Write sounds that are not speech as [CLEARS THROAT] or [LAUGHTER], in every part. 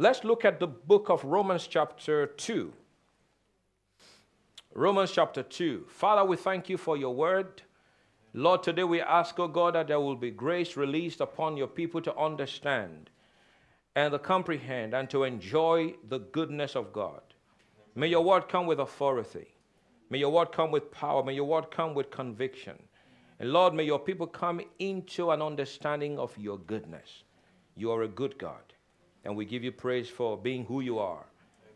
Let's look at the book of Romans, chapter 2. Romans chapter 2. Father, we thank you for your word. Lord, today we ask, oh God, that there will be grace released upon your people to understand and to comprehend and to enjoy the goodness of God. May your word come with authority. May your word come with power. May your word come with conviction. And Lord, may your people come into an understanding of your goodness. You are a good God. And we give you praise for being who you are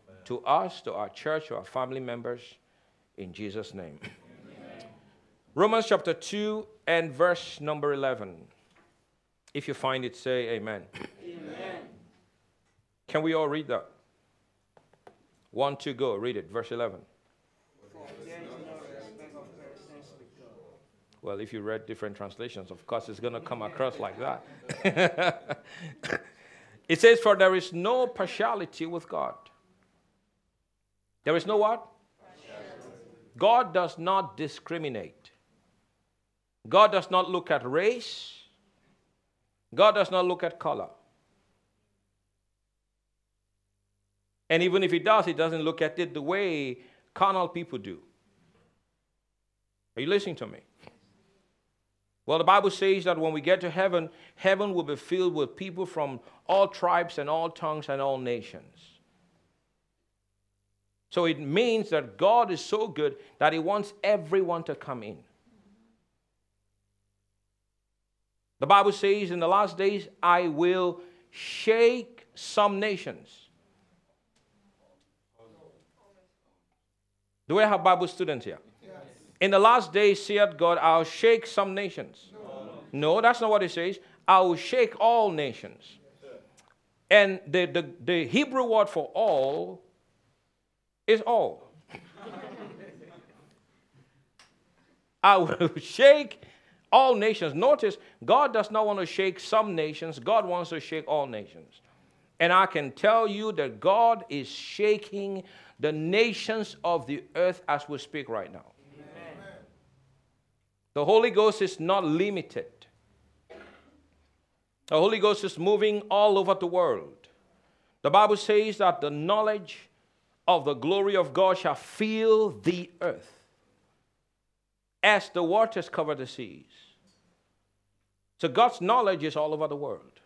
Amen. to us, to our church, to our family members, in Jesus' name. Amen. [LAUGHS] Romans chapter 2 and verse number 11. If you find it, say amen. amen. Can we all read that? One, two, go. Read it. Verse 11. Well, if you read different translations, of course, it's going to come across like that. [LAUGHS] it says, For there is no partiality with God. There is no what? God does not discriminate. God does not look at race. God does not look at color. And even if he does, he doesn't look at it the way carnal people do. Are you listening to me? Well, the Bible says that when we get to heaven, heaven will be filled with people from all tribes and all tongues and all nations. So it means that God is so good that He wants everyone to come in. The Bible says in the last days, I will shake some nations. Do we have Bible students here? In the last days, saith God, I'll shake some nations. No, no that's not what it says. I will shake all nations. And the, the, the Hebrew word for all is all. [LAUGHS] I will [LAUGHS] shake all nations. Notice, God does not want to shake some nations, God wants to shake all nations. And I can tell you that God is shaking the nations of the earth as we speak right now. The Holy Ghost is not limited. The Holy Ghost is moving all over the world. The Bible says that the knowledge of the glory of God shall fill the earth as the waters cover the seas. So God's knowledge is all over the world.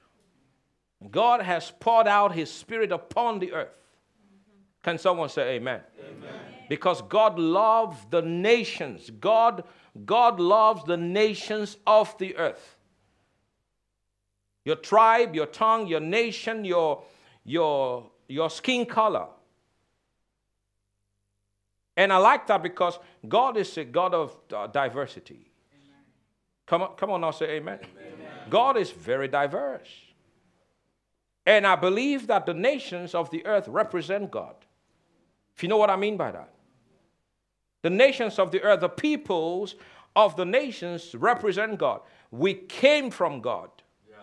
God has poured out his spirit upon the earth. Can someone say amen? amen? Because God loves the nations. God God loves the nations of the earth. Your tribe, your tongue, your nation, your, your, your skin color. And I like that because God is a God of uh, diversity. Come on, come on now, say amen. amen. God is very diverse. And I believe that the nations of the earth represent God. If you know what I mean by that. The nations of the earth, the peoples of the nations represent God. We came from God. Yeah.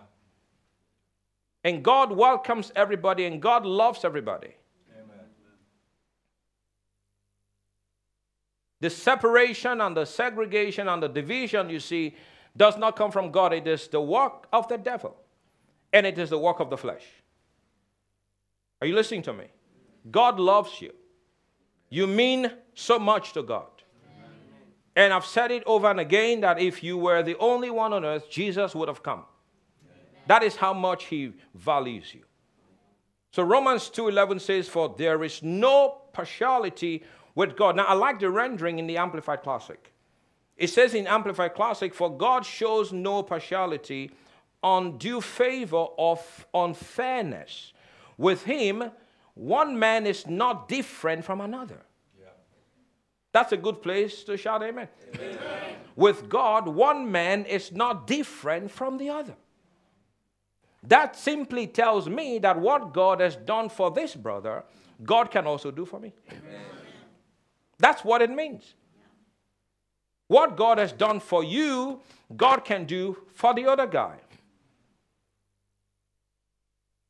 And God welcomes everybody and God loves everybody. Amen. The separation and the segregation and the division you see does not come from God. It is the work of the devil and it is the work of the flesh. Are you listening to me? God loves you. You mean so much to God. And I've said it over and again that if you were the only one on earth, Jesus would have come. That is how much he values you. So Romans 2:11 says for there is no partiality with God. Now I like the rendering in the Amplified Classic. It says in Amplified Classic for God shows no partiality, undue favor of unfairness. With him one man is not different from another. That's a good place to shout amen. amen. With God, one man is not different from the other. That simply tells me that what God has done for this brother, God can also do for me. Amen. That's what it means. What God has done for you, God can do for the other guy.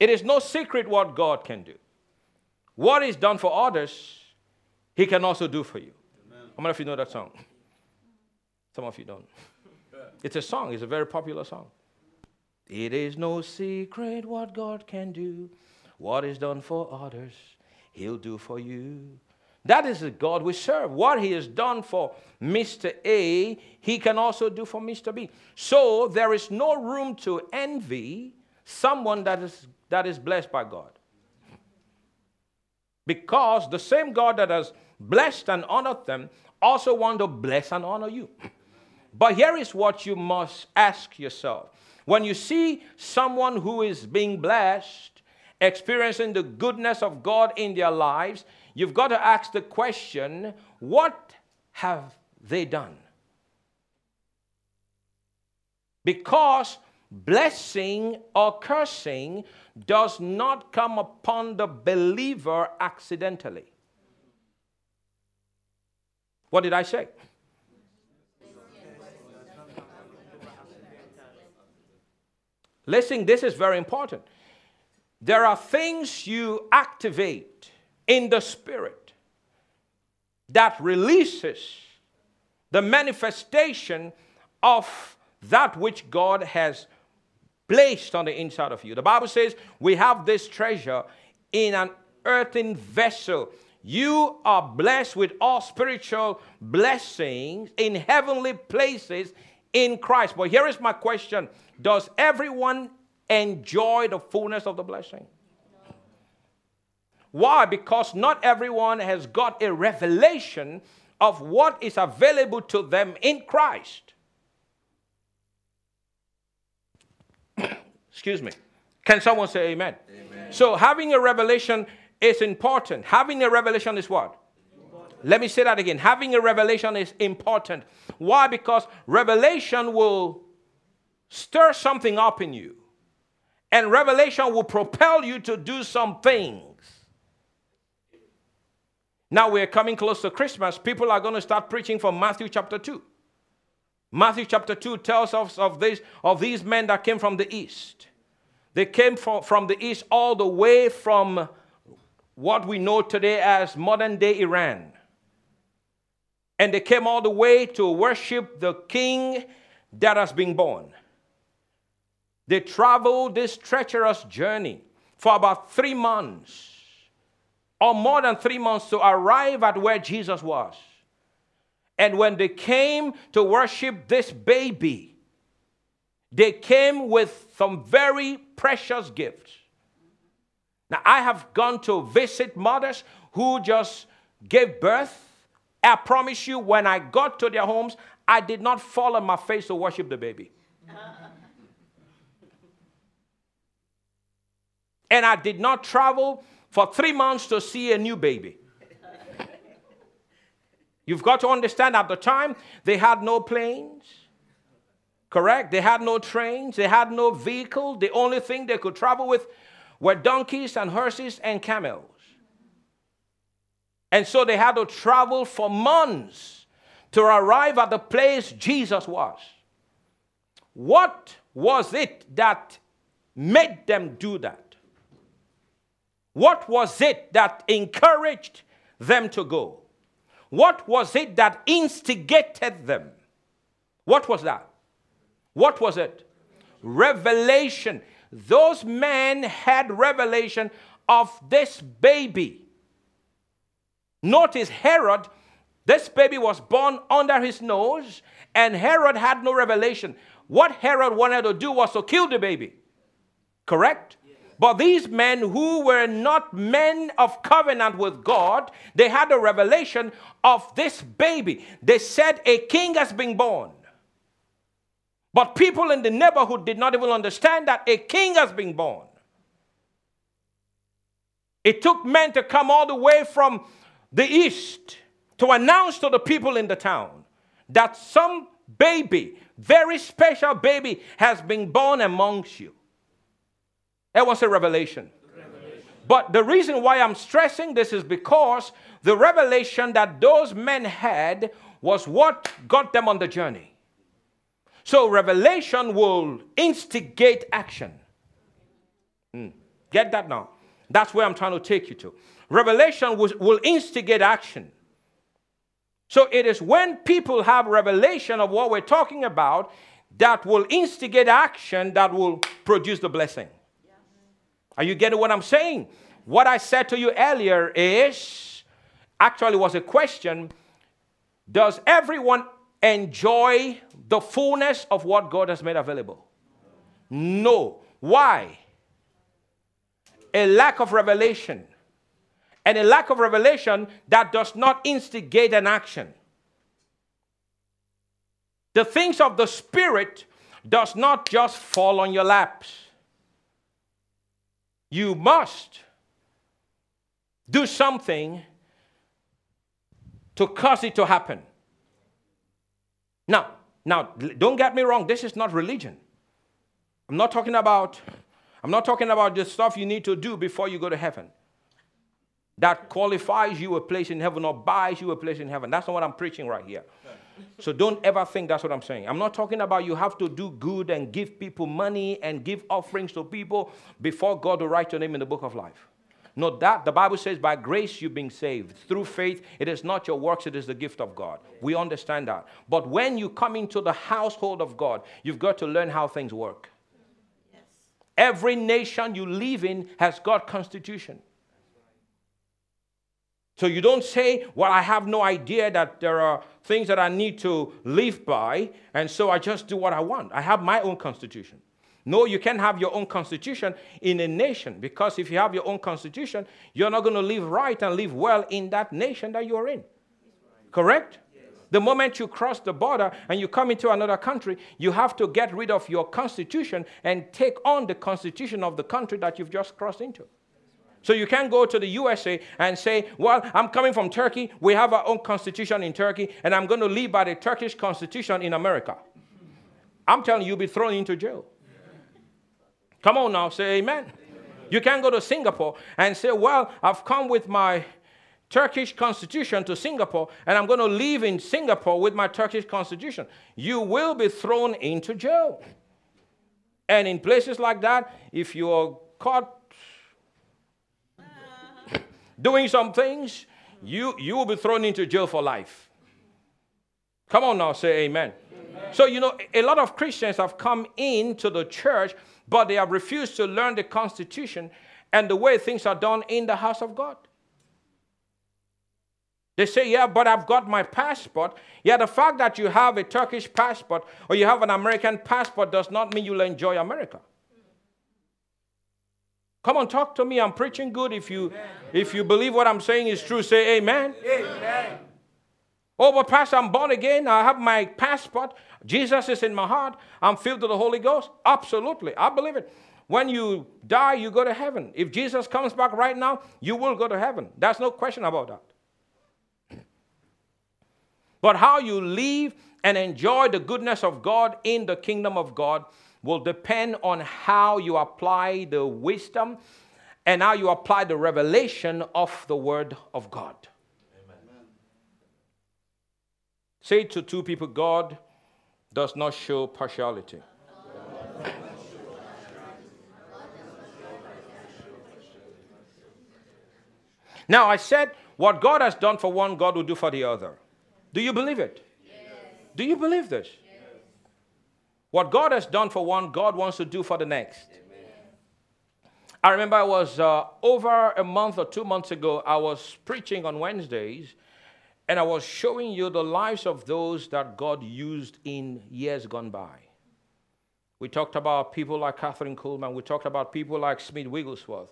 It is no secret what God can do. What is done for others, He can also do for you. How many of you know that song? Some of you don't. It's a song, it's a very popular song. It is no secret what God can do, What is done for others, He'll do for you. That is the God we serve. What He has done for Mr. A, He can also do for Mr. B. So there is no room to envy someone that is, that is blessed by God. Because the same God that has blessed and honored them also want to bless and honor you. But here is what you must ask yourself. When you see someone who is being blessed, experiencing the goodness of God in their lives, you've got to ask the question what have they done? Because blessing or cursing does not come upon the believer accidentally. What did I say? Listen, this is very important. There are things you activate in the spirit that releases the manifestation of that which God has placed on the inside of you. The Bible says we have this treasure in an earthen vessel. You are blessed with all spiritual blessings in heavenly places in Christ. But here is my question Does everyone enjoy the fullness of the blessing? Why? Because not everyone has got a revelation of what is available to them in Christ. [COUGHS] Excuse me. Can someone say amen? amen? So, having a revelation is important. Having a revelation is what? Let me say that again. Having a revelation is important. Why? Because revelation will stir something up in you, and revelation will propel you to do some things. Now we're coming close to Christmas. People are going to start preaching from Matthew chapter 2. Matthew chapter 2 tells us of, this, of these men that came from the east. They came from, from the east all the way from what we know today as modern day Iran. And they came all the way to worship the king that has been born. They traveled this treacherous journey for about three months, or more than three months, to arrive at where Jesus was. And when they came to worship this baby, they came with some very precious gifts. Now, I have gone to visit mothers who just gave birth I promise you, when I got to their homes, I did not fall on my face to worship the baby. [LAUGHS] and I did not travel for three months to see a new baby. [LAUGHS] You've got to understand at the time, they had no planes, correct? They had no trains, they had no vehicle. The only thing they could travel with were donkeys and horses and camels. And so they had to travel for months to arrive at the place Jesus was. What was it that made them do that? What was it that encouraged them to go? What was it that instigated them? What was that? What was it? Revelation. Those men had revelation of this baby Notice Herod, this baby was born under his nose, and Herod had no revelation. What Herod wanted to do was to kill the baby. Correct? But these men who were not men of covenant with God, they had a revelation of this baby. They said, A king has been born. But people in the neighborhood did not even understand that a king has been born. It took men to come all the way from the east to announce to the people in the town that some baby, very special baby, has been born amongst you. That was a revelation. revelation. But the reason why I'm stressing this is because the revelation that those men had was what got them on the journey. So, revelation will instigate action. Mm. Get that now? That's where I'm trying to take you to. Revelation will, will instigate action. So it is when people have revelation of what we're talking about that will instigate action that will produce the blessing. Are you getting what I'm saying? What I said to you earlier is actually was a question Does everyone enjoy the fullness of what God has made available? No. Why? A lack of revelation. And a lack of revelation that does not instigate an action. The things of the Spirit does not just fall on your laps. You must do something to cause it to happen. Now, now don't get me wrong, this is not religion. I'm not talking about I'm not talking about the stuff you need to do before you go to heaven. That qualifies you a place in heaven or buys you a place in heaven. That's not what I'm preaching right here. So don't ever think that's what I'm saying. I'm not talking about you have to do good and give people money and give offerings to people before God will write your name in the book of life. No, that the Bible says, by grace you've been saved. Through faith, it is not your works, it is the gift of God. We understand that. But when you come into the household of God, you've got to learn how things work. Yes. Every nation you live in has got constitution. So you don't say, Well, I have no idea that there are things that I need to live by, and so I just do what I want. I have my own constitution. No, you can't have your own constitution in a nation because if you have your own constitution, you're not going to live right and live well in that nation that you're in. Correct? The moment you cross the border and you come into another country, you have to get rid of your constitution and take on the constitution of the country that you've just crossed into. So you can't go to the USA and say, Well, I'm coming from Turkey. We have our own constitution in Turkey, and I'm going to live by the Turkish constitution in America. I'm telling you, you'll be thrown into jail. Come on now, say amen. amen. You can't go to Singapore and say, Well, I've come with my Turkish constitution to Singapore, and I'm going to live in Singapore with my Turkish constitution. You will be thrown into jail. And in places like that, if you are caught uh-huh. doing some things, you, you will be thrown into jail for life. Come on now, say amen. amen. So, you know, a lot of Christians have come into the church, but they have refused to learn the Constitution and the way things are done in the house of God. They say, Yeah, but I've got my passport. Yeah, the fact that you have a Turkish passport or you have an American passport does not mean you'll enjoy America. Come on, talk to me. I'm preaching good. If you if you believe what I'm saying is true, say amen. Amen. Oh, but Pastor, I'm born again. I have my passport. Jesus is in my heart. I'm filled with the Holy Ghost. Absolutely. I believe it. When you die, you go to heaven. If Jesus comes back right now, you will go to heaven. There's no question about that. [CLEARS THROAT] But how you live and enjoy the goodness of God in the kingdom of God will depend on how you apply the wisdom and how you apply the revelation of the Word of God. Amen. Say to two people God does not show partiality. Now, I said, what God has done for one, God will do for the other. Do you believe it? Yes. Do you believe this? What God has done for one, God wants to do for the next. Amen. I remember I was uh, over a month or two months ago, I was preaching on Wednesdays, and I was showing you the lives of those that God used in years gone by. We talked about people like Kathryn Kuhlman. We talked about people like Smith Wigglesworth.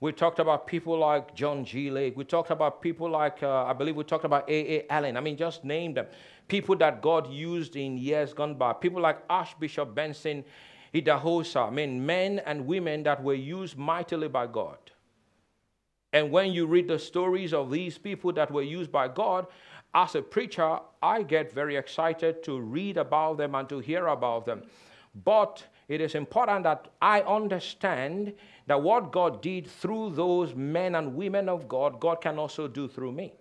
We talked about people like John G. Lake. We talked about people like, uh, I believe we talked about A.A. Allen. I mean, just name them people that God used in years gone by, people like Archbishop Benson Idahosa, I mean, men and women that were used mightily by God. And when you read the stories of these people that were used by God, as a preacher, I get very excited to read about them and to hear about them. But it is important that I understand that what God did through those men and women of God, God can also do through me.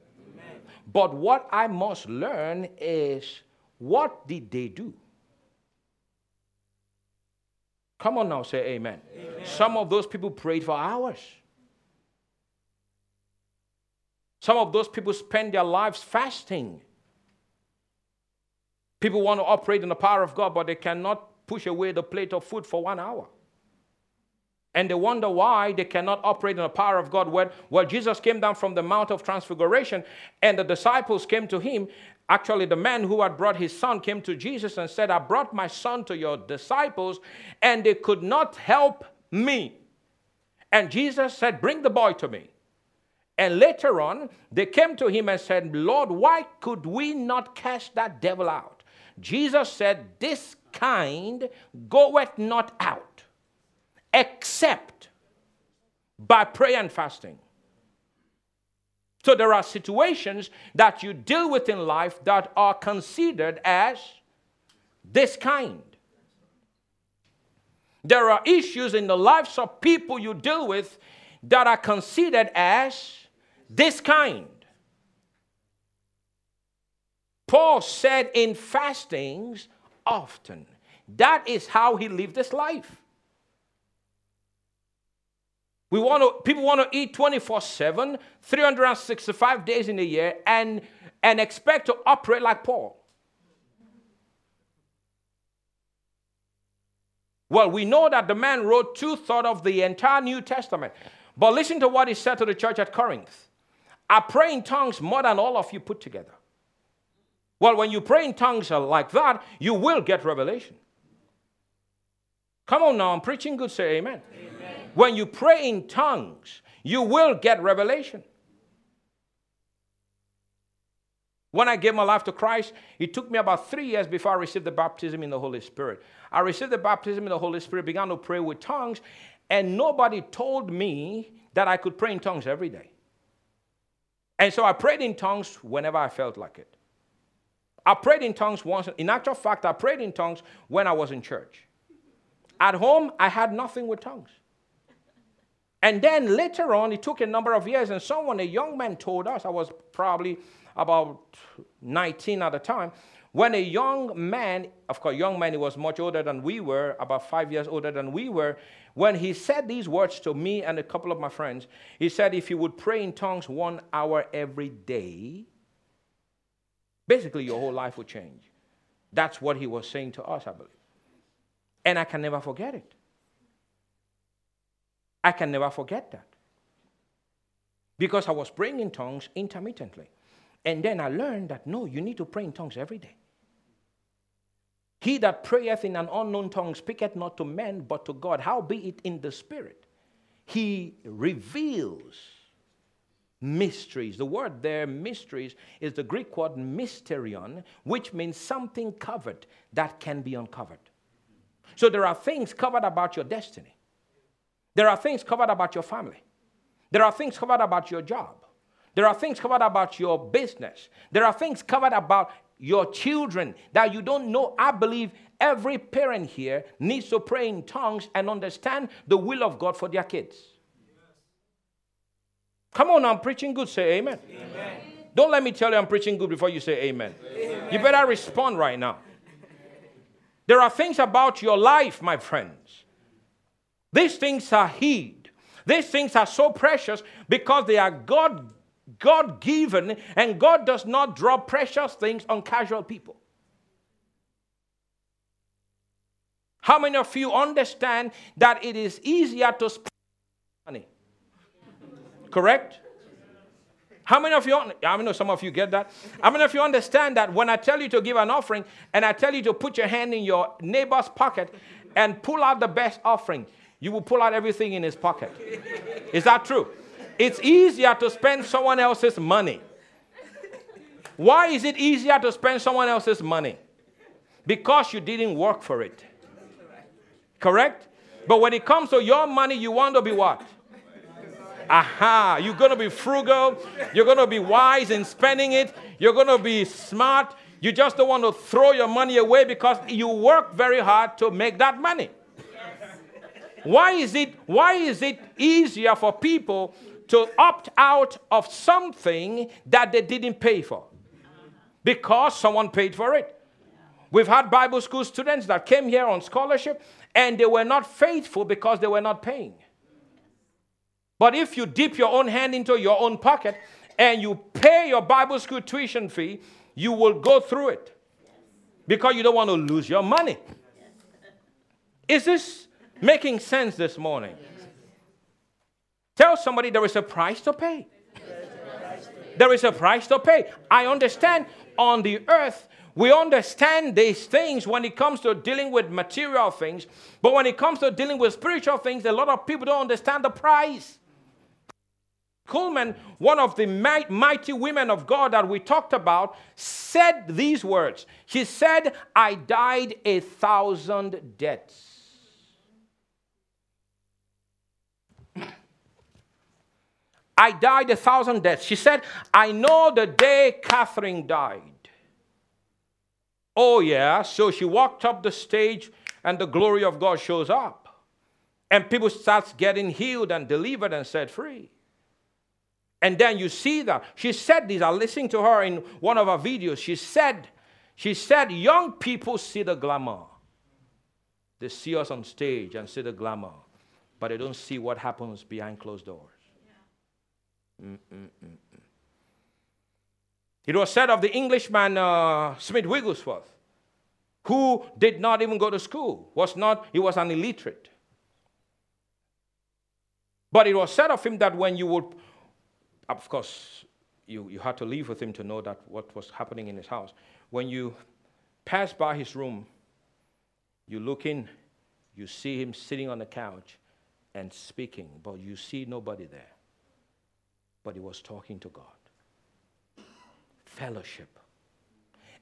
But what I must learn is what did they do? Come on now, say amen. amen. Some of those people prayed for hours. Some of those people spend their lives fasting. People want to operate in the power of God, but they cannot push away the plate of food for one hour. And they wonder why they cannot operate in the power of God. Well, well, Jesus came down from the Mount of Transfiguration, and the disciples came to him. Actually, the man who had brought his son came to Jesus and said, I brought my son to your disciples, and they could not help me. And Jesus said, Bring the boy to me. And later on, they came to him and said, Lord, why could we not cast that devil out? Jesus said, This kind goeth not out except by prayer and fasting. So there are situations that you deal with in life that are considered as this kind. There are issues in the lives of people you deal with that are considered as this kind. Paul said in fastings often. That is how he lived his life. We want to, people want to eat 24 7, 365 days in a year, and, and expect to operate like Paul. Well, we know that the man wrote two thirds of the entire New Testament. But listen to what he said to the church at Corinth I pray in tongues more than all of you put together. Well, when you pray in tongues like that, you will get revelation. Come on now, I'm preaching good, say amen. amen. When you pray in tongues, you will get revelation. When I gave my life to Christ, it took me about three years before I received the baptism in the Holy Spirit. I received the baptism in the Holy Spirit, began to pray with tongues, and nobody told me that I could pray in tongues every day. And so I prayed in tongues whenever I felt like it. I prayed in tongues once. In actual fact, I prayed in tongues when I was in church. At home, I had nothing with tongues. And then later on, it took a number of years, and someone, a young man, told us, I was probably about 19 at the time, when a young man, of course, young man, he was much older than we were, about five years older than we were, when he said these words to me and a couple of my friends, he said, if you would pray in tongues one hour every day, basically your whole life would change. That's what he was saying to us, I believe. And I can never forget it. I can never forget that. Because I was praying in tongues intermittently. And then I learned that no, you need to pray in tongues every day. He that prayeth in an unknown tongue speaketh not to men, but to God. How be it in the Spirit? He reveals mysteries. The word there, mysteries, is the Greek word mysterion, which means something covered that can be uncovered. So there are things covered about your destiny. There are things covered about your family. There are things covered about your job. There are things covered about your business. There are things covered about your children that you don't know. I believe every parent here needs to pray in tongues and understand the will of God for their kids. Come on, I'm preaching good. Say amen. amen. Don't let me tell you I'm preaching good before you say amen. amen. You better respond right now. There are things about your life, my friends. These things are hid. These things are so precious because they are God God given, and God does not drop precious things on casual people. How many of you understand that it is easier to spend money? Correct? How many of you, I know some of you get that. How many of you understand that when I tell you to give an offering and I tell you to put your hand in your neighbor's pocket and pull out the best offering, you will pull out everything in his pocket? Is that true? It's easier to spend someone else's money. Why is it easier to spend someone else's money? Because you didn't work for it. Correct? But when it comes to your money, you want to be what? Aha, you're going to be frugal. You're going to be wise in spending it. You're going to be smart. You just don't want to throw your money away because you work very hard to make that money. Why is it, why is it easier for people to opt out of something that they didn't pay for? Because someone paid for it. We've had Bible school students that came here on scholarship and they were not faithful because they were not paying. But if you dip your own hand into your own pocket and you pay your Bible school tuition fee, you will go through it because you don't want to lose your money. Is this making sense this morning? Tell somebody there is a price to pay. There is a price to pay. I understand on the earth, we understand these things when it comes to dealing with material things, but when it comes to dealing with spiritual things, a lot of people don't understand the price. Kuhlman, one of the mighty women of God that we talked about, said these words. She said, I died a thousand deaths. I died a thousand deaths. She said, I know the day Kathryn died. Oh, yeah. So she walked up the stage and the glory of God shows up. And people start getting healed and delivered and set free. And then you see that. She said this. I listened to her in one of her videos. She said, she said, young people see the glamour. They see us on stage and see the glamour, but they don't see what happens behind closed doors. It was said of the Englishman uh, Smith Wigglesworth, who did not even go to school, was not, he was an illiterate. But it was said of him that when you would, of course, you, you had to live with him to know that what was happening in his house. When you pass by his room, you look in, you see him sitting on the couch and speaking, but you see nobody there but he was talking to God. Fellowship.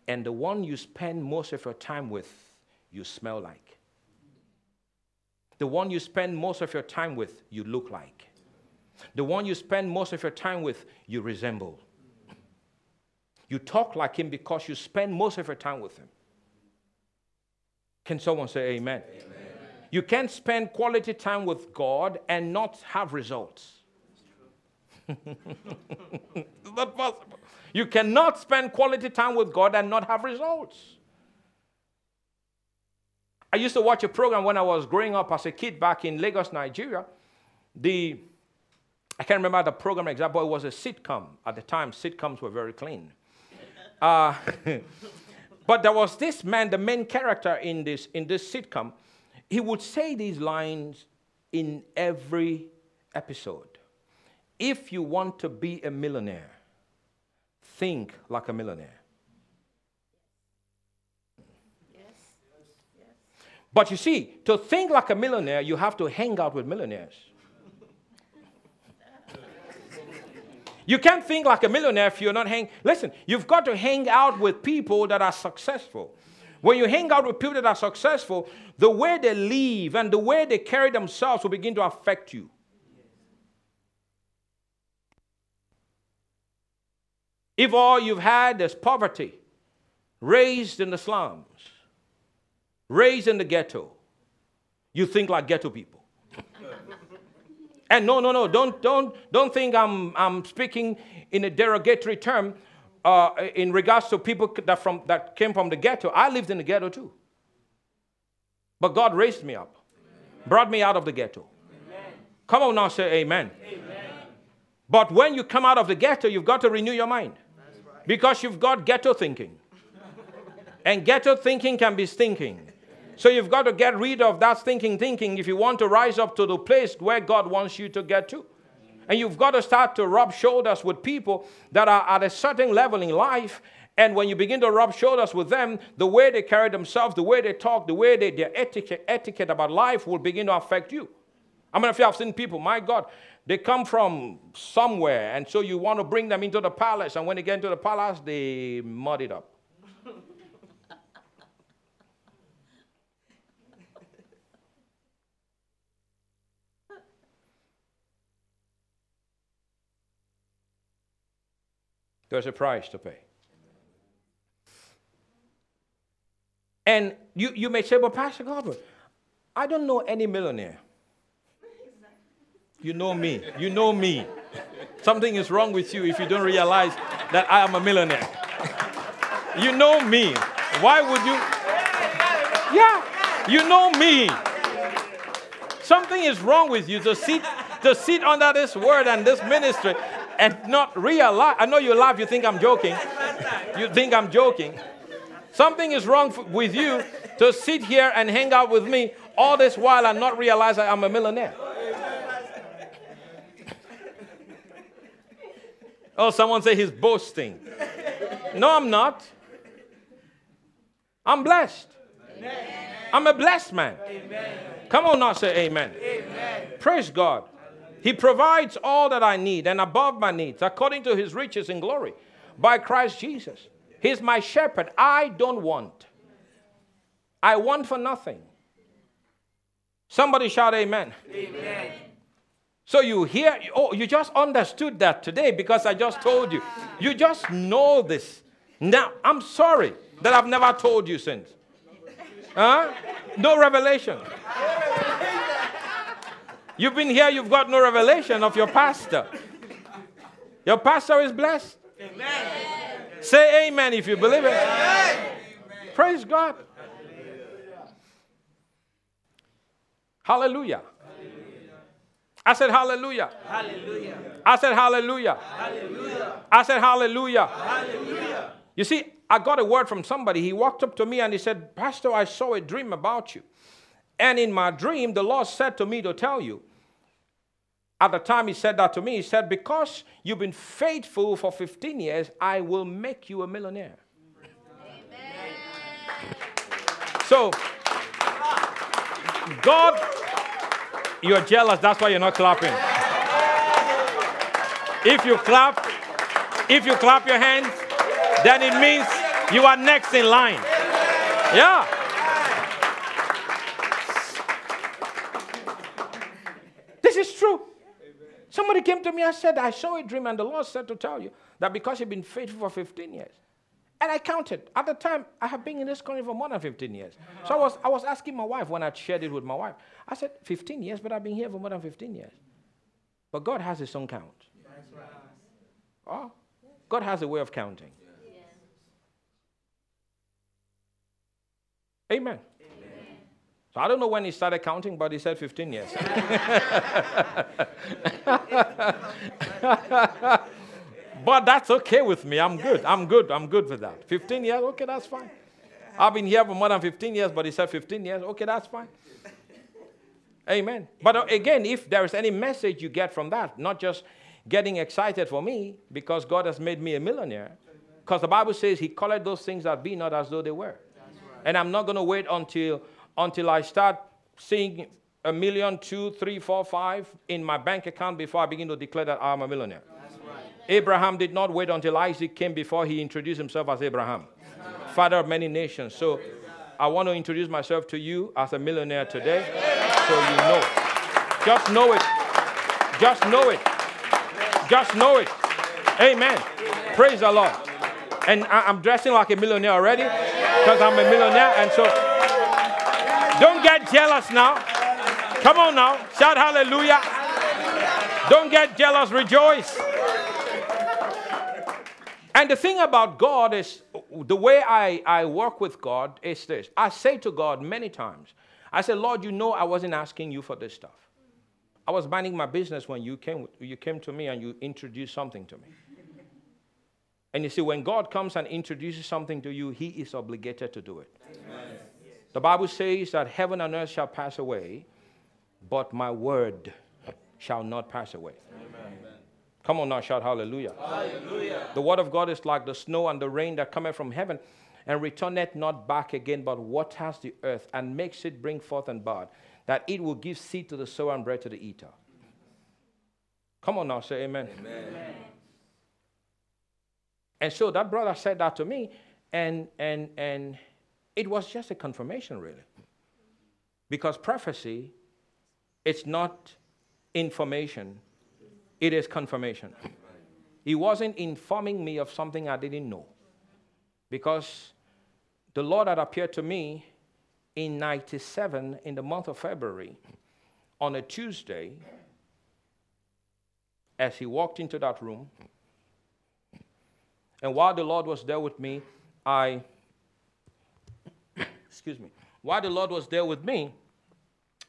And the one you spend most of your time with, you smell like. The one you spend most of your time with, you look like. The one you spend most of your time with, you resemble. You talk like him because you spend most of your time with him. Can someone say amen? amen? You can't spend quality time with God and not have results. It's not possible. You cannot spend quality time with God and not have results. I used to watch a program when I was growing up as a kid back in Lagos, Nigeria. The I can't remember the program exactly, but it was a sitcom. At the time, sitcoms were very clean. Uh, [LAUGHS] but there was this man, the main character in this, in this sitcom. He would say these lines in every episode. If you want to be a millionaire, think like a millionaire. But you see, to think like a millionaire, you have to hang out with millionaires. you can't think like a millionaire if you're not hang. Listen, you've got to hang out with people that are successful. When you hang out with people that are successful, the way they live and the way they carry themselves will begin to affect you. If all you've had is poverty, raised in the slums, raised in the ghetto, you think like ghetto people. [LAUGHS] and no, no, no, don't, don't, don't think I'm, I'm speaking in a derogatory term uh, in regards to people that, from, that came from the ghetto. I lived in the ghetto too. But God raised me up, amen. brought me out of the ghetto. Amen. Come on now, say amen. amen. But when you come out of the ghetto, you've got to renew your mind. Because you've got ghetto thinking. And ghetto thinking can be stinking. So you've got to get rid of that thinking thinking if you want to rise up to the place where God wants you to get to. And you've got to start to rub shoulders with people that are at a certain level in life. And when you begin to rub shoulders with them, the way they carry themselves, the way they talk, the way they, their etiquette, etiquette about life will begin to affect you. I mean, if you have seen people, my God, they come from somewhere, and so you want to bring them into the palace, and when they get into the palace, they mud it up. [LAUGHS] There's a price to pay. And you, you may say, well, Pastor Godwin, I don't know any millionaire. You know me. You know me. Something is wrong with you if you don't realize that I am a millionaire. [LAUGHS] you know me. Why would you? Yeah, you know me. Something is wrong with you to sit to sit under this word and this ministry and not realize. I know you laugh. You think I'm joking. You think I'm joking. Something is wrong with you to sit here and hang out with me all this while and not realize I am a millionaire. Oh, someone say he's boasting. No, I'm not. I'm blessed. Amen. I'm a blessed man. Amen. Come on now, say amen. amen. Praise God. He provides all that I need and above my needs according to his riches in glory by Christ Jesus. He's my shepherd. I don't want. I want for nothing. Somebody shout amen. Amen. So you hear, oh, you just understood that today because I just told you. You just know this. Now, I'm sorry that I've never told you since. Huh? No revelation. You've been here, you've got no revelation of your pastor. Your pastor is blessed. Amen. Say amen if you believe it. Amen. Praise God. Hallelujah. I said hallelujah. Hallelujah. I said hallelujah. Hallelujah. I said hallelujah. Hallelujah. You see, I got a word from somebody. He walked up to me and he said, Pastor, I saw a dream about you. And in my dream, the Lord said to me to tell you. At the time he said that to me, he said, Because you've been faithful for 15 years, I will make you a millionaire. Amen. So, God you're jealous, that's why you're not clapping. If you clap, if you clap your hands, then it means you are next in line. Yeah. This is true. Somebody came to me and said, I saw a dream, and the Lord said to tell you that because you've been faithful for 15 years. And I counted. At the time, I have been in this country for more than 15 years. So I was, I was asking my wife when I shared it with my wife. I said, 15 years, but I've been here for more than 15 years. But God has his own count. Right. Oh, God has a way of counting. Amen. Amen. So I don't know when he started counting, but he said 15 years. [LAUGHS] but that's okay with me. I'm good. I'm good. I'm good with that. 15 years, okay, that's fine. I've been here for more than 15 years, but he said 15 years, okay, that's fine. Amen. But uh, again, if there is any message you get from that, not just getting excited for me because God has made me a millionaire, because the Bible says He called those things that be not as though they were. And I'm not going to wait until until I start seeing a million, two, three, four, five in my bank account before I begin to declare that I'm a millionaire. Abraham did not wait until Isaac came before he introduced himself as Abraham, father of many nations. So I want to introduce myself to you as a millionaire today so you know. Just know it. Just know it. Just know it. Amen. Praise the Lord. And I, am dressing like a millionaire already because I'm a millionaire. And so don't get jealous now. Come on now. Shout hallelujah. Don't get jealous. Rejoice. And the thing about God is the way I, I work with God is this I say to God many times, I say, Lord, you know I wasn't asking you for this stuff. I was minding my business when you came, you came to me and you introduced something to me. And you see, when God comes and introduces something to you, He is obligated to do it. Amen. The Bible says that heaven and earth shall pass away, but my word shall not pass away. Amen. Come on now, shout hallelujah. hallelujah. The word of God is like the snow and the rain that cometh from heaven and returneth not back again, but waters the earth and makes it bring forth and bud, that it will give seed to the sower and bread to the eater. Come on now, say amen. amen. And so that brother said that to me, and, and, and it was just a confirmation, really. Because prophecy, it's not information, it is confirmation. He wasn't informing me of something I didn't know. Because the Lord had appeared to me in 97 in the month of February on a Tuesday as he walked into that room. And while the Lord was there with me, I, [COUGHS] excuse me, while the Lord was there with me,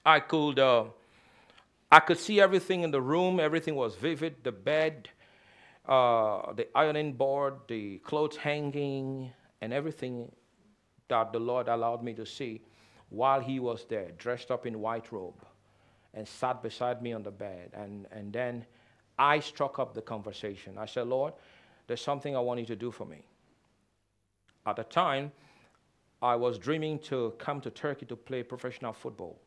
I could, uh, I could see everything in the room. Everything was vivid the bed, uh, the ironing board, the clothes hanging, and everything that the Lord allowed me to see while he was there, dressed up in white robe, and sat beside me on the bed. And, and then I struck up the conversation. I said, Lord, there's something I want you to do for me. At the time, I was dreaming to come to Turkey to play professional football.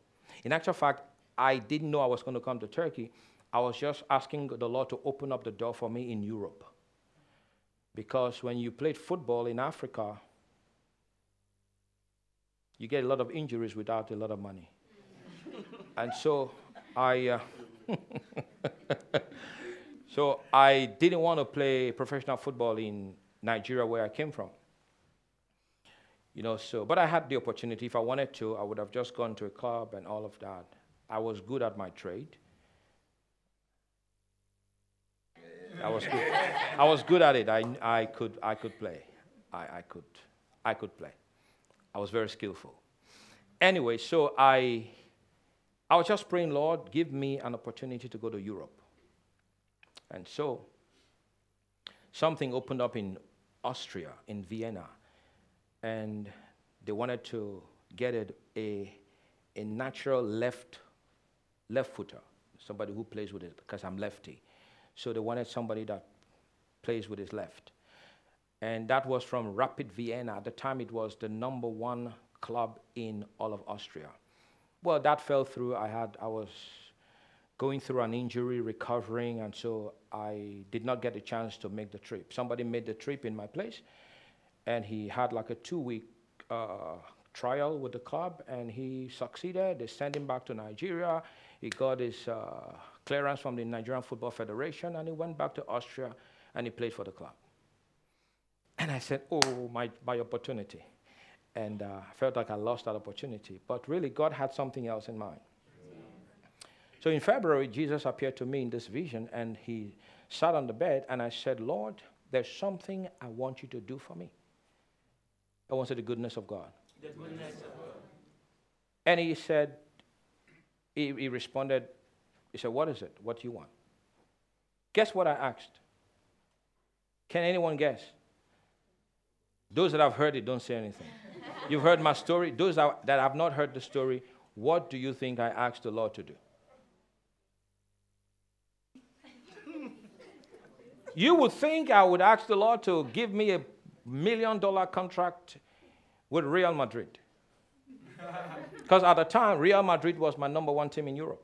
In actual fact, I didn't know I was going to come to Turkey. I was just asking the Lord to open up the door for me in Europe. Because when you played football in Africa, you get a lot of injuries without a lot of money. [LAUGHS] and so I. Uh, [LAUGHS] so I didn't want to play professional football in Nigeria, where I came from. You know, so, but I had the opportunity. If I wanted to, I would have just gone to a club and all of that. I was good at my trade. I was good. I was good at it. I, I, could, I could play. I, I, could, I could play. I was very skillful. Anyway, so I, I was just praying, Lord, give me an opportunity to go to Europe. And so something opened up in Austria, in Vienna, and they wanted to get a, a, a natural left, left footer, somebody who plays with it, because I'm lefty. So they wanted somebody that plays with his left. And that was from Rapid Vienna. At the time, it was the number one club in all of Austria. Well, that fell through. I had, I was going through an injury, recovering, and so I did not get a chance to make the trip. Somebody made the trip in my place, and he had like a two-week uh, trial with the club, and he succeeded. They sent him back to Nigeria. He got his uh, clearance from the Nigerian Football Federation, and he went back to Austria, and he played for the club. And I said, "Oh, my, my opportunity." and uh, I felt like I lost that opportunity. But really, God had something else in mind. So in February, Jesus appeared to me in this vision, and he sat on the bed, and I said, Lord, there's something I want you to do for me. I wanted the goodness of God. The goodness of God. And he said, he, he responded, he said, What is it? What do you want? Guess what I asked? Can anyone guess? Those that have heard it don't say anything. You've heard my story. Those that have not heard the story, what do you think I asked the Lord to do? You would think I would ask the Lord to give me a million dollar contract with Real Madrid. Because at the time, Real Madrid was my number one team in Europe.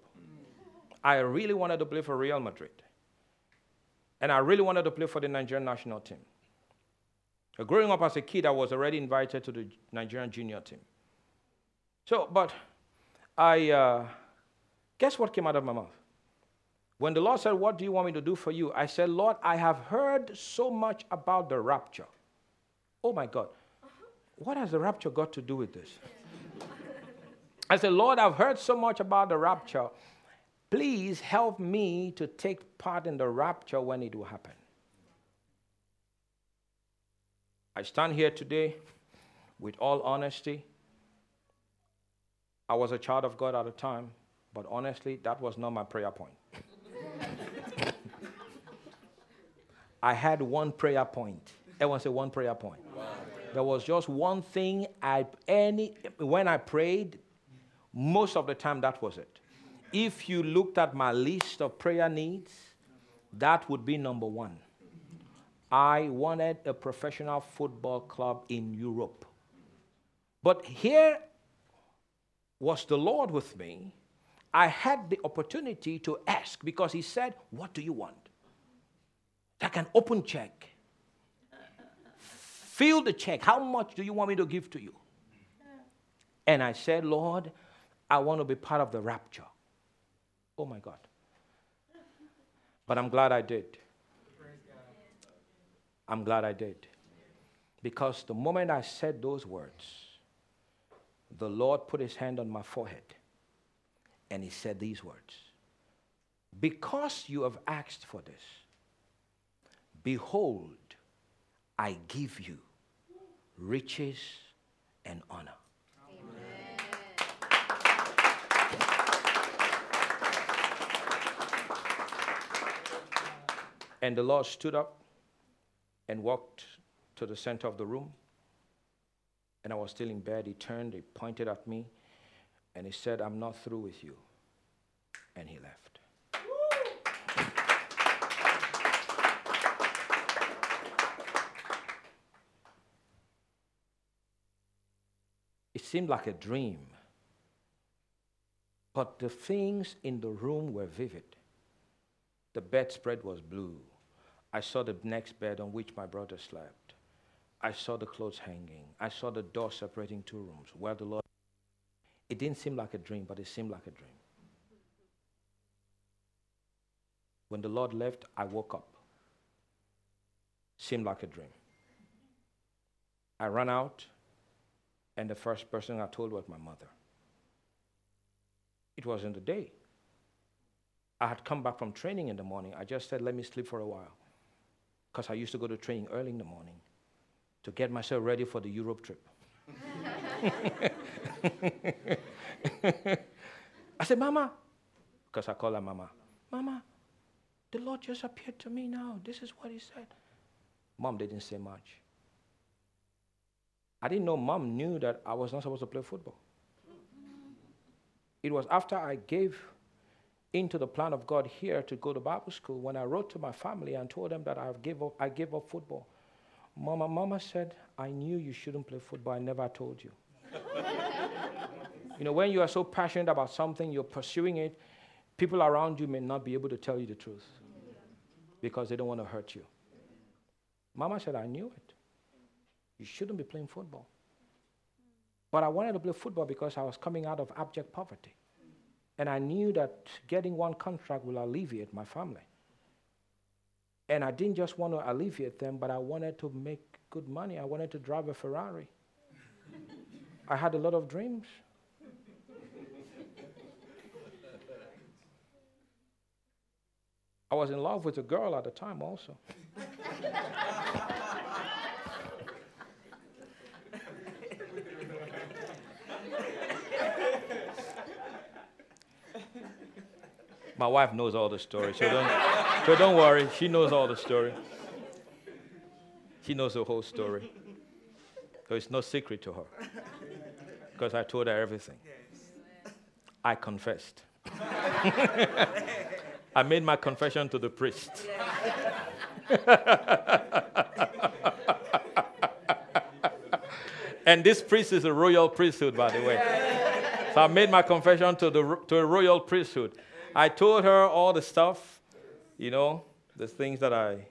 I really wanted to play for Real Madrid. And I really wanted to play for the Nigerian national team. Growing up as a kid, I was already invited to the Nigerian junior team. So, but I, uh, guess what came out of my mouth? When the Lord said, What do you want me to do for you? I said, Lord, I have heard so much about the rapture. Oh my God. What has the rapture got to do with this? I said, Lord, I've heard so much about the rapture. Please help me to take part in the rapture when it will happen. I stand here today with all honesty. I was a child of God at the time, but honestly, that was not my prayer point. [LAUGHS] I had one prayer point. Everyone say one prayer point. There was just one thing I any when I prayed, most of the time that was it. If you looked at my list of prayer needs, that would be number one. I wanted a professional football club in Europe. But here was the Lord with me. I had the opportunity to ask because He said, What do you want? Like an open check. Fill the check. How much do you want me to give to you? And I said, Lord, I want to be part of the rapture. Oh my God. But I'm glad I did. I'm glad I did. Because the moment I said those words, the Lord put his hand on my forehead and he said these words Because you have asked for this, behold, I give you riches and honor. And the Lord stood up and walked to the center of the room. And I was still in bed. He turned, he pointed at me, and he said, I'm not through with you. And he left. It seemed like a dream, but the things in the room were vivid. The bedspread was blue. I saw the next bed on which my brother slept. I saw the clothes hanging. I saw the door separating two rooms where the Lord. It didn't seem like a dream, but it seemed like a dream. When the Lord left, I woke up. Seemed like a dream. I ran out, and the first person I told was my mother. It was in the day. I had come back from training in the morning. I just said, let me sleep for a while. Because I used to go to training early in the morning to get myself ready for the Europe trip. [LAUGHS] I said, Mama, because I call her Mama, Mama, the Lord just appeared to me now. This is what He said. Mom didn't say much. I didn't know mom knew that I was not supposed to play football. It was after I gave into the plan of God here to go to Bible school when I wrote to my family and told them that I gave up, I gave up football. Mama, Mama said, I knew you shouldn't play football. I never told you. [LAUGHS] you know, when you are so passionate about something, you're pursuing it, people around you may not be able to tell you the truth because they don't want to hurt you. Mama said, I knew it. You shouldn't be playing football. But I wanted to play football because I was coming out of abject poverty. And I knew that getting one contract will alleviate my family. And I didn't just want to alleviate them, but I wanted to make good money. I wanted to drive a Ferrari. [LAUGHS] I had a lot of dreams. I was in love with a girl at the time also. [LAUGHS] My wife knows all the story, so don't, so don't worry. She knows all the story. She knows the whole story. So it's no secret to her. Because I told her everything. I confessed. [LAUGHS] I made my confession to the priest. [LAUGHS] and this priest is a royal priesthood, by the way. So I made my confession to, the, to a royal priesthood. I told her all the stuff, you know, the things that I,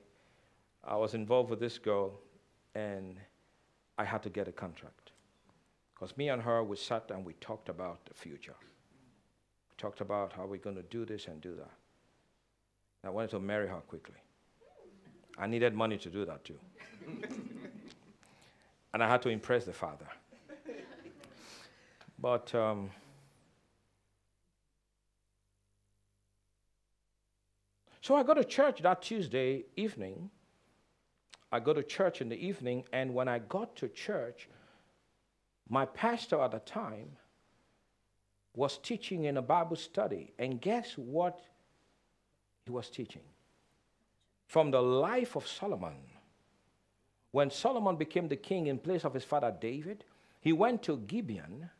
I was involved with this girl, and I had to get a contract. Because me and her, we sat and we talked about the future. We talked about how we're going to do this and do that. I wanted to marry her quickly. I needed money to do that too. [LAUGHS] and I had to impress the father. But um, So I go to church that Tuesday evening. I go to church in the evening, and when I got to church, my pastor at the time was teaching in a Bible study. And guess what he was teaching? From the life of Solomon. When Solomon became the king in place of his father David, he went to Gibeon.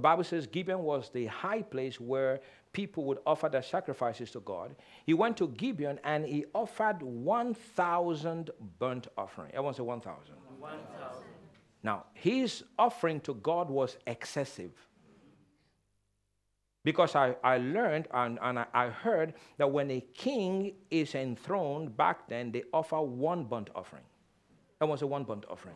The Bible says Gibeon was the high place where people would offer their sacrifices to God, he went to Gibeon and he offered 1,000 burnt offering. Everyone say 1,000. 1,000. Now, his offering to God was excessive. Because I, I learned and, and I, I heard that when a king is enthroned back then, they offer one burnt offering. That was a one burnt offering.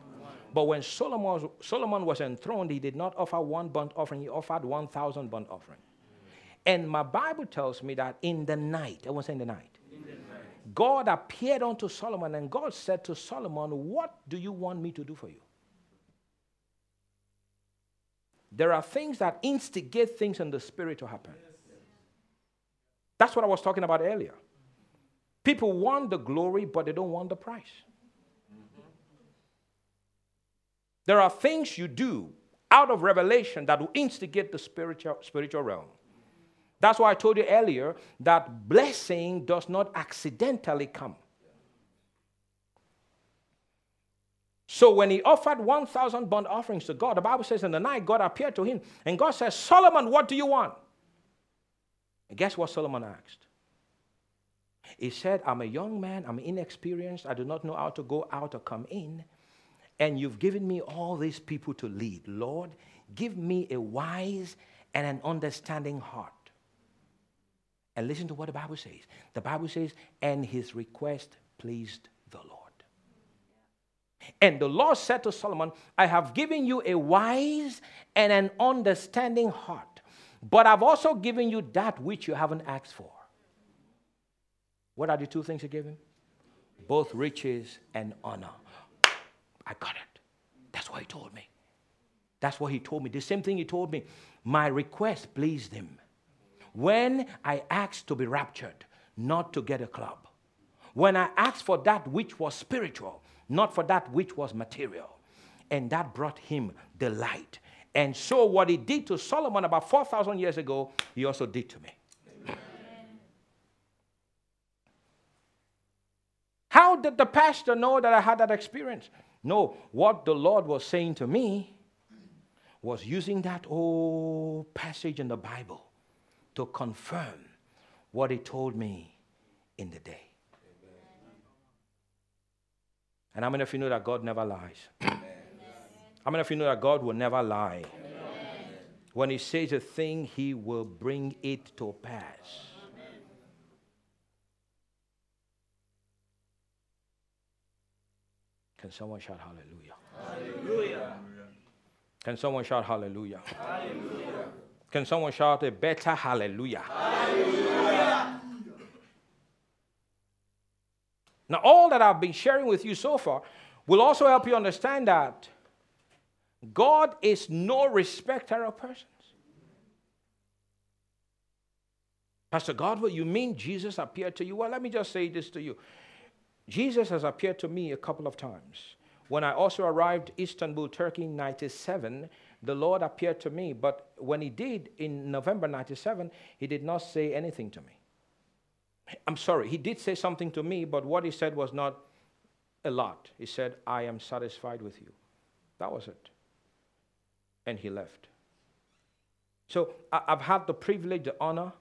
But when Solomon, Solomon was enthroned, he did not offer one burnt offering, he offered 1,000 burnt offering. And my Bible tells me that in the night, I was in the night, in the night, God appeared unto Solomon, and God said to Solomon, What do you want me to do for you? There are things that instigate things in the spirit to happen. That's what I was talking about earlier. People want the glory, but they don't want the price. There are things you do out of revelation that will instigate the spiritual, spiritual realm. That's why I told you earlier that blessing does not accidentally come. So when he offered 1,000 burnt offerings to God, the Bible says in the night, God appeared to him. And God says, Solomon, what do you want? And guess what Solomon asked? He said, I'm a young man, I'm inexperienced, I do not know how to go out or come in. And you've given me all these people to lead. Lord, Give me a wise and an understanding heart. And listen to what the Bible says. The Bible says, and his request pleased the Lord. And the Lord said to Solomon, I have given you a wise and an understanding heart, but I've also given you that which you haven't asked for. What are the two things he gave him? Both riches and honor. I got it. That's what he told me. That's what he told me. The same thing he told me. My request pleased him. When I asked to be raptured, not to get a club. When I asked for that which was spiritual, not for that which was material. And that brought him delight. And so, what he did to Solomon about 4,000 years ago, he also did to me. How did the pastor know that I had that experience? No, what the Lord was saying to me was using that old passage in the Bible to confirm what he told me in the day. And how many of you know that God never lies? Amen. How many of you know that God will never lie? Amen. When He says a thing, He will bring it to pass. Can someone shout hallelujah? Hallelujah. Can someone shout hallelujah? Hallelujah. Can someone shout a better hallelujah? Hallelujah. Now, all that I've been sharing with you so far will also help you understand that God is no respecter of persons. Pastor Godwell, you mean Jesus appeared to you? Well, let me just say this to you. Jesus has appeared to me a couple of times. When I also arrived Istanbul, Turkey, in 97, the Lord appeared to me. But when he did in November 97, he did not say anything to me. I'm sorry, he did say something to me, but what he said was not a lot. He said, I am satisfied with you. That was it. And he left. So I've had the privilege, the honor.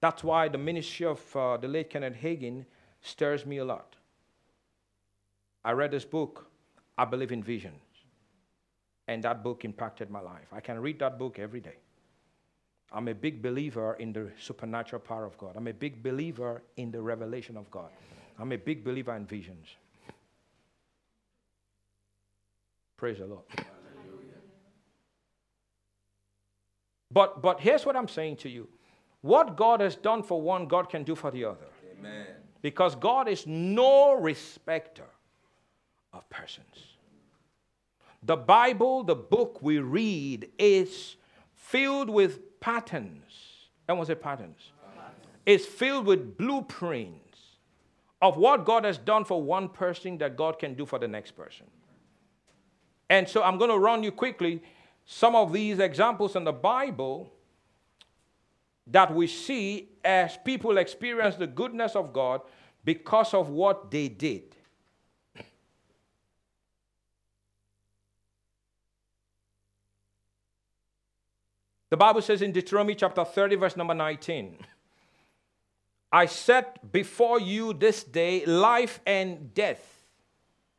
That's why the ministry of uh, the late Kenneth Hagin stirs me a lot. I read this book, I Believe in Visions, and that book impacted my life. I can read that book every day. I'm a big believer in the supernatural power of God. I'm a big believer in the revelation of God. I'm a big believer in visions. Praise the Lord. But, but here's what I'm saying to you what God has done for one, God can do for the other. Amen. Because God is no respecter of persons. The Bible, the book we read, is filled with patterns. Was it patterns? It's filled with blueprints of what God has done for one person that God can do for the next person. And so I'm going to run you quickly some of these examples in the Bible that we see as people experience the goodness of God because of what they did. The Bible says in Deuteronomy chapter 30, verse number 19, I set before you this day life and death.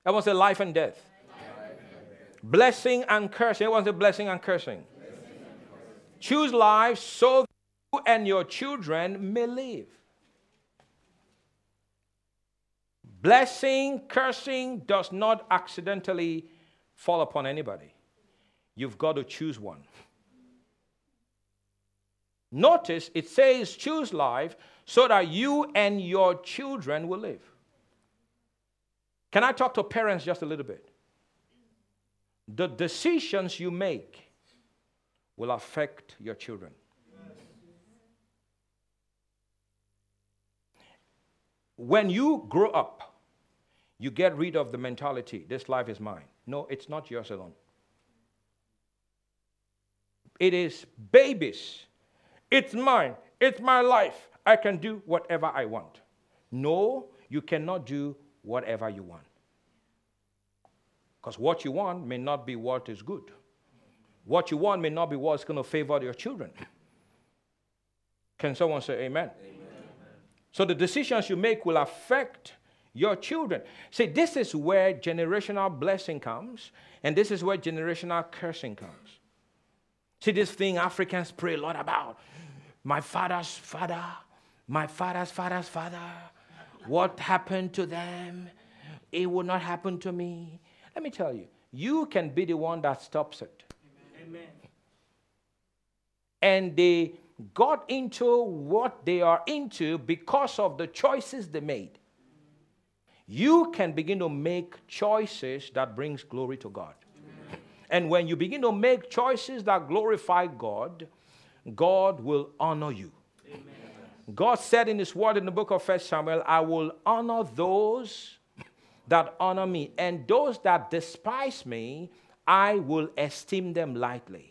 Everyone say life and death. Life and death. Blessing and cursing. Everyone say blessing and cursing. Blessing and cursing. Choose life so you and your children may live. Blessing, cursing does not accidentally fall upon anybody. You've got to choose one. Notice it says, choose life so that you and your children will live. Can I talk to parents just a little bit? The decisions you make will affect your children. When you grow up, you get rid of the mentality this life is mine. No, it's not yours alone. It is babies it's mine. It's my life. I can do whatever I want. No, you cannot do whatever you want. Because what you want may not be what is good. What you want may not be what's going to favor your children. Can someone say amen? amen? So the decisions you make will affect your children. See, this is where generational blessing comes, and this is where generational cursing comes. See, this thing Africans pray a lot about. My father's father, my father's father's father. What happened to them? It will not happen to me. Let me tell you, you can be the one that stops it. Amen. And they got into what they are into because of the choices they made. You can begin to make choices that brings glory to God. And when you begin to make choices that glorify God, God will honor you. Amen. God said in his word in the book of First Samuel, I will honor those that honor me, and those that despise me, I will esteem them lightly.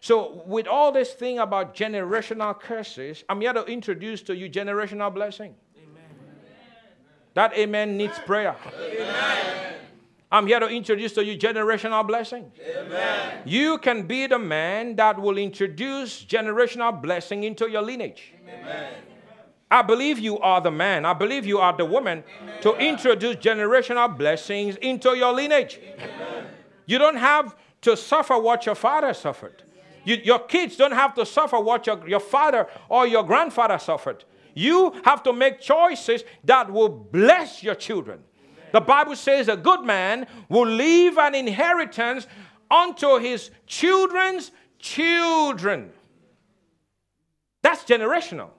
So, with all this thing about generational curses, I'm here to introduce to you generational blessing. Amen. That amen needs prayer. Amen. I'm here to introduce to you generational blessing. Amen. You can be the man that will introduce generational blessing into your lineage. Amen. I believe you are the man. I believe you are the woman Amen. to introduce generational blessings into your lineage. Amen. You don't have to suffer what your father suffered. You, your kids don't have to suffer what your, your father or your grandfather suffered. You have to make choices that will bless your children. The Bible says a good man will leave an inheritance unto his children's children. That's generational.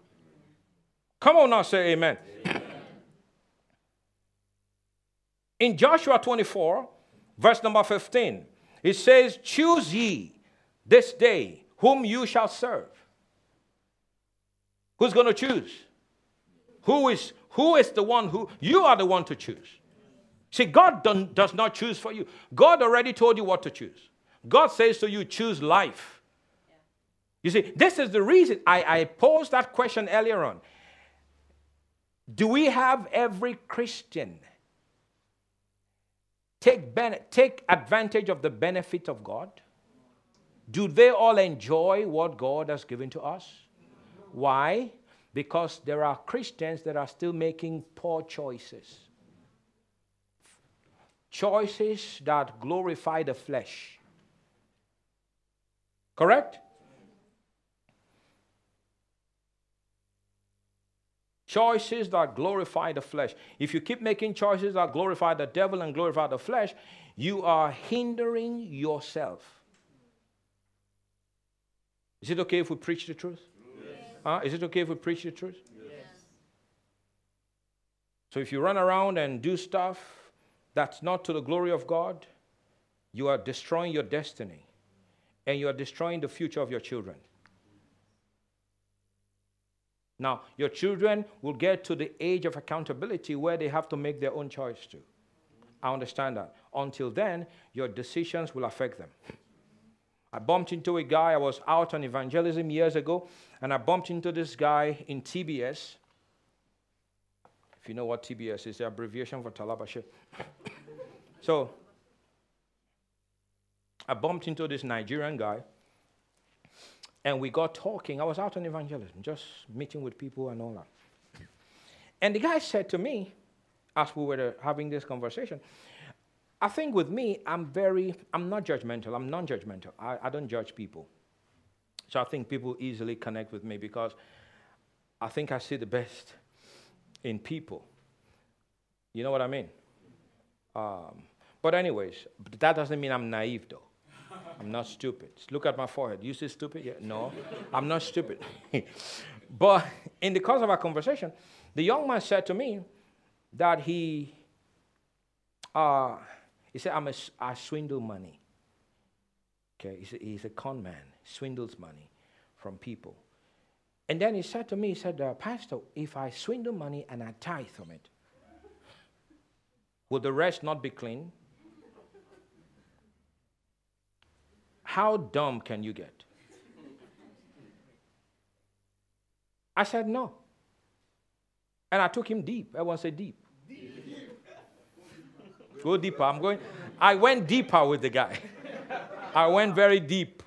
Come on now, say amen. amen. In Joshua 24, verse number 15, it says, Choose ye this day whom you shall serve. Who's going to choose? Who is, who is the one who, you are the one to choose. See, God does not choose for you. God already told you what to choose. God says to you, choose life. You see, this is the reason I, I posed that question earlier on. Do we have every Christian take, take advantage of the benefit of God? Do they all enjoy what God has given to us? Why? Because there are Christians that are still making poor choices. Choices that glorify the flesh. Correct? Choices that glorify the flesh. If you keep making choices that glorify the devil and glorify the flesh, you are hindering yourself. Is it okay if we preach the truth? Yes. Huh? Is it okay if we preach the truth? Yes. So if you run around and do stuff that's not to the glory of God, you are destroying your destiny and you are destroying the future of your children. Now, your children will get to the age of accountability where they have to make their own choice too. I understand that. Until then, your decisions will affect them. [LAUGHS] I bumped into a guy, I was out on evangelism years ago, and I bumped into this guy in TBS. If you know what TBS is, the abbreviation for Tarlabaşı. [COUGHS] so, I bumped into this Nigerian guy and we got talking. I was out on evangelism, just meeting with people and all that. And the guy said to me, as we were having this conversation, I think with me, I'm very, I'm not judgmental. I'm non judgmental. I, I don't judge people. So I think people easily connect with me because I think I see the best in people. You know what I mean? Um, but, anyways, that doesn't mean I'm naive, though. I'm not stupid. Look at my forehead. You see stupid? Yeah. No, I'm not stupid. [LAUGHS] but in the course of our conversation, the young man said to me that he, uh, he said, I'm a, I swindle money. Okay, he's a, he's a con man, swindles money from people. And then he said to me, he said, uh, Pastor, if I swindle money and I tithe from it, will the rest not be clean? How dumb can you get? I said, No. And I took him deep. Everyone say deep. deep. Go deeper. I'm going. I went deeper with the guy. I went very deep.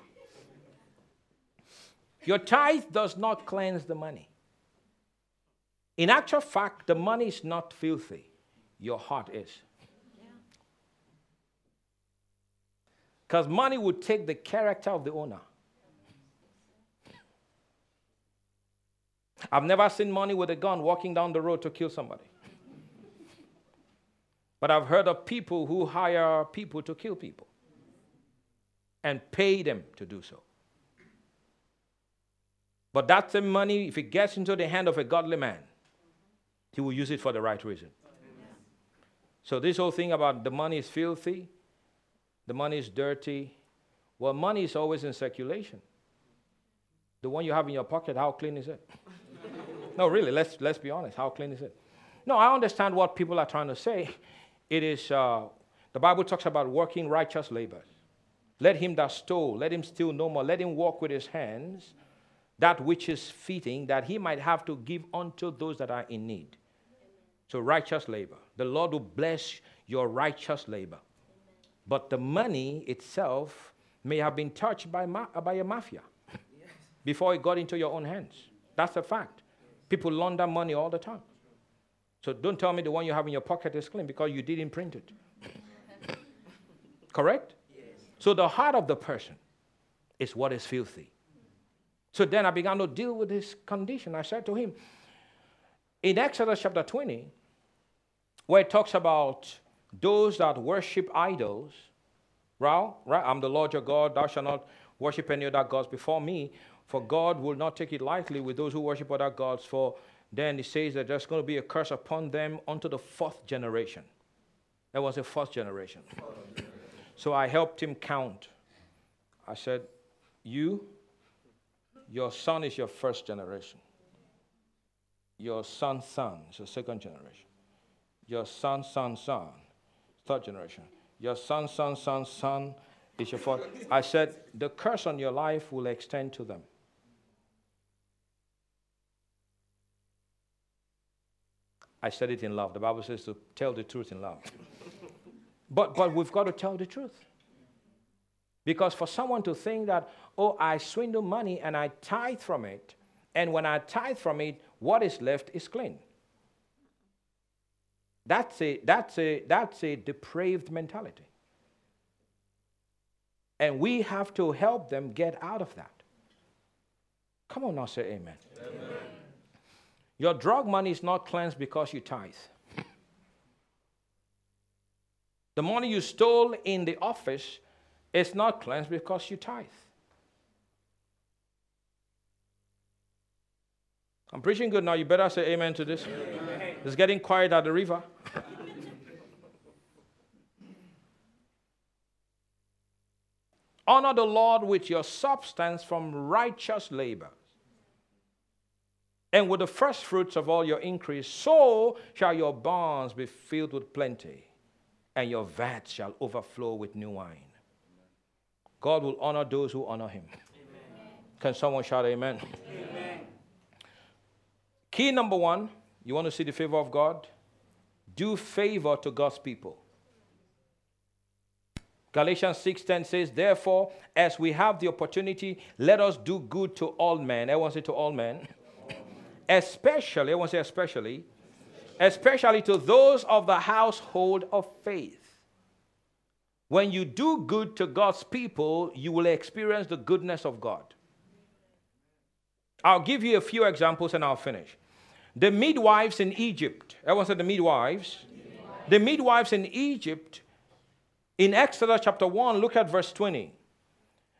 Your tithe does not cleanse the money. In actual fact, the money is not filthy, your heart is. Because money would take the character of the owner. I've never seen money with a gun walking down the road to kill somebody. But I've heard of people who hire people to kill people and pay them to do so. But that same money, if it gets into the hand of a godly man, he will use it for the right reason. So, this whole thing about the money is filthy, the money is dirty, well, money is always in circulation. The one you have in your pocket, how clean is it? [LAUGHS] no, really, let's, let's be honest. How clean is it? No, I understand what people are trying to say. It is, uh, the Bible talks about working righteous labor. Let him that stole, let him steal no more. Let him walk with his hands that which is fitting, that he might have to give unto those that are in need. So, righteous labor. The Lord will bless your righteous labor. But the money itself may have been touched by, ma- by a mafia [LAUGHS] before it got into your own hands. That's a fact. People launder money all the time. So don't tell me the one you have in your pocket is clean because you didn't print it. [LAUGHS] Correct? Yes. So the heart of the person is what is filthy. So then I began to deal with this condition. I said to him, in Exodus chapter 20, where it talks about those that worship idols, right? right? I'm the Lord your God, thou shalt not worship any other gods before me, for God will not take it lightly with those who worship other gods, for then he says that there's going to be a curse upon them unto the fourth generation. That was the fourth generation. So I helped him count. I said, You, your son is your first generation. Your son's son is your second generation. Your son's son's son, third generation. Your son's son's son, son is your fourth. I said, The curse on your life will extend to them. I said it in love. The Bible says to tell the truth in love. but, but we've got to tell the truth. Because for someone to think that, oh, I swindle money and I tithe from it, and when I tithe from it, what is left is clean. That's a, that's a, that's a depraved mentality. And we have to help them get out of that. Come on now, say amen. amen. Your drug money is not cleansed because you tithe. The money you stole in the office is not cleansed because you tithe. I'm preaching good now. You better say amen to this. Amen. It's getting quiet at the river. Honor the Lord with your substance from righteous labor and with the first fruits of all your increase, so shall your barns be filled with plenty, and your vats shall overflow with new wine. God will honor those who honor him. Amen. Can someone shout amen? amen? Key number one you want to see the favor of God? Do favor to God's people. Galatians 6:10 says, Therefore, as we have the opportunity, let us do good to all men. I want to say to all men especially, I want to say especially, especially to those of the household of faith. When you do good to God's people, you will experience the goodness of God. I'll give you a few examples and I'll finish. The midwives in Egypt, everyone said the midwives. midwives. The midwives in Egypt, in Exodus chapter 1, look at verse 20.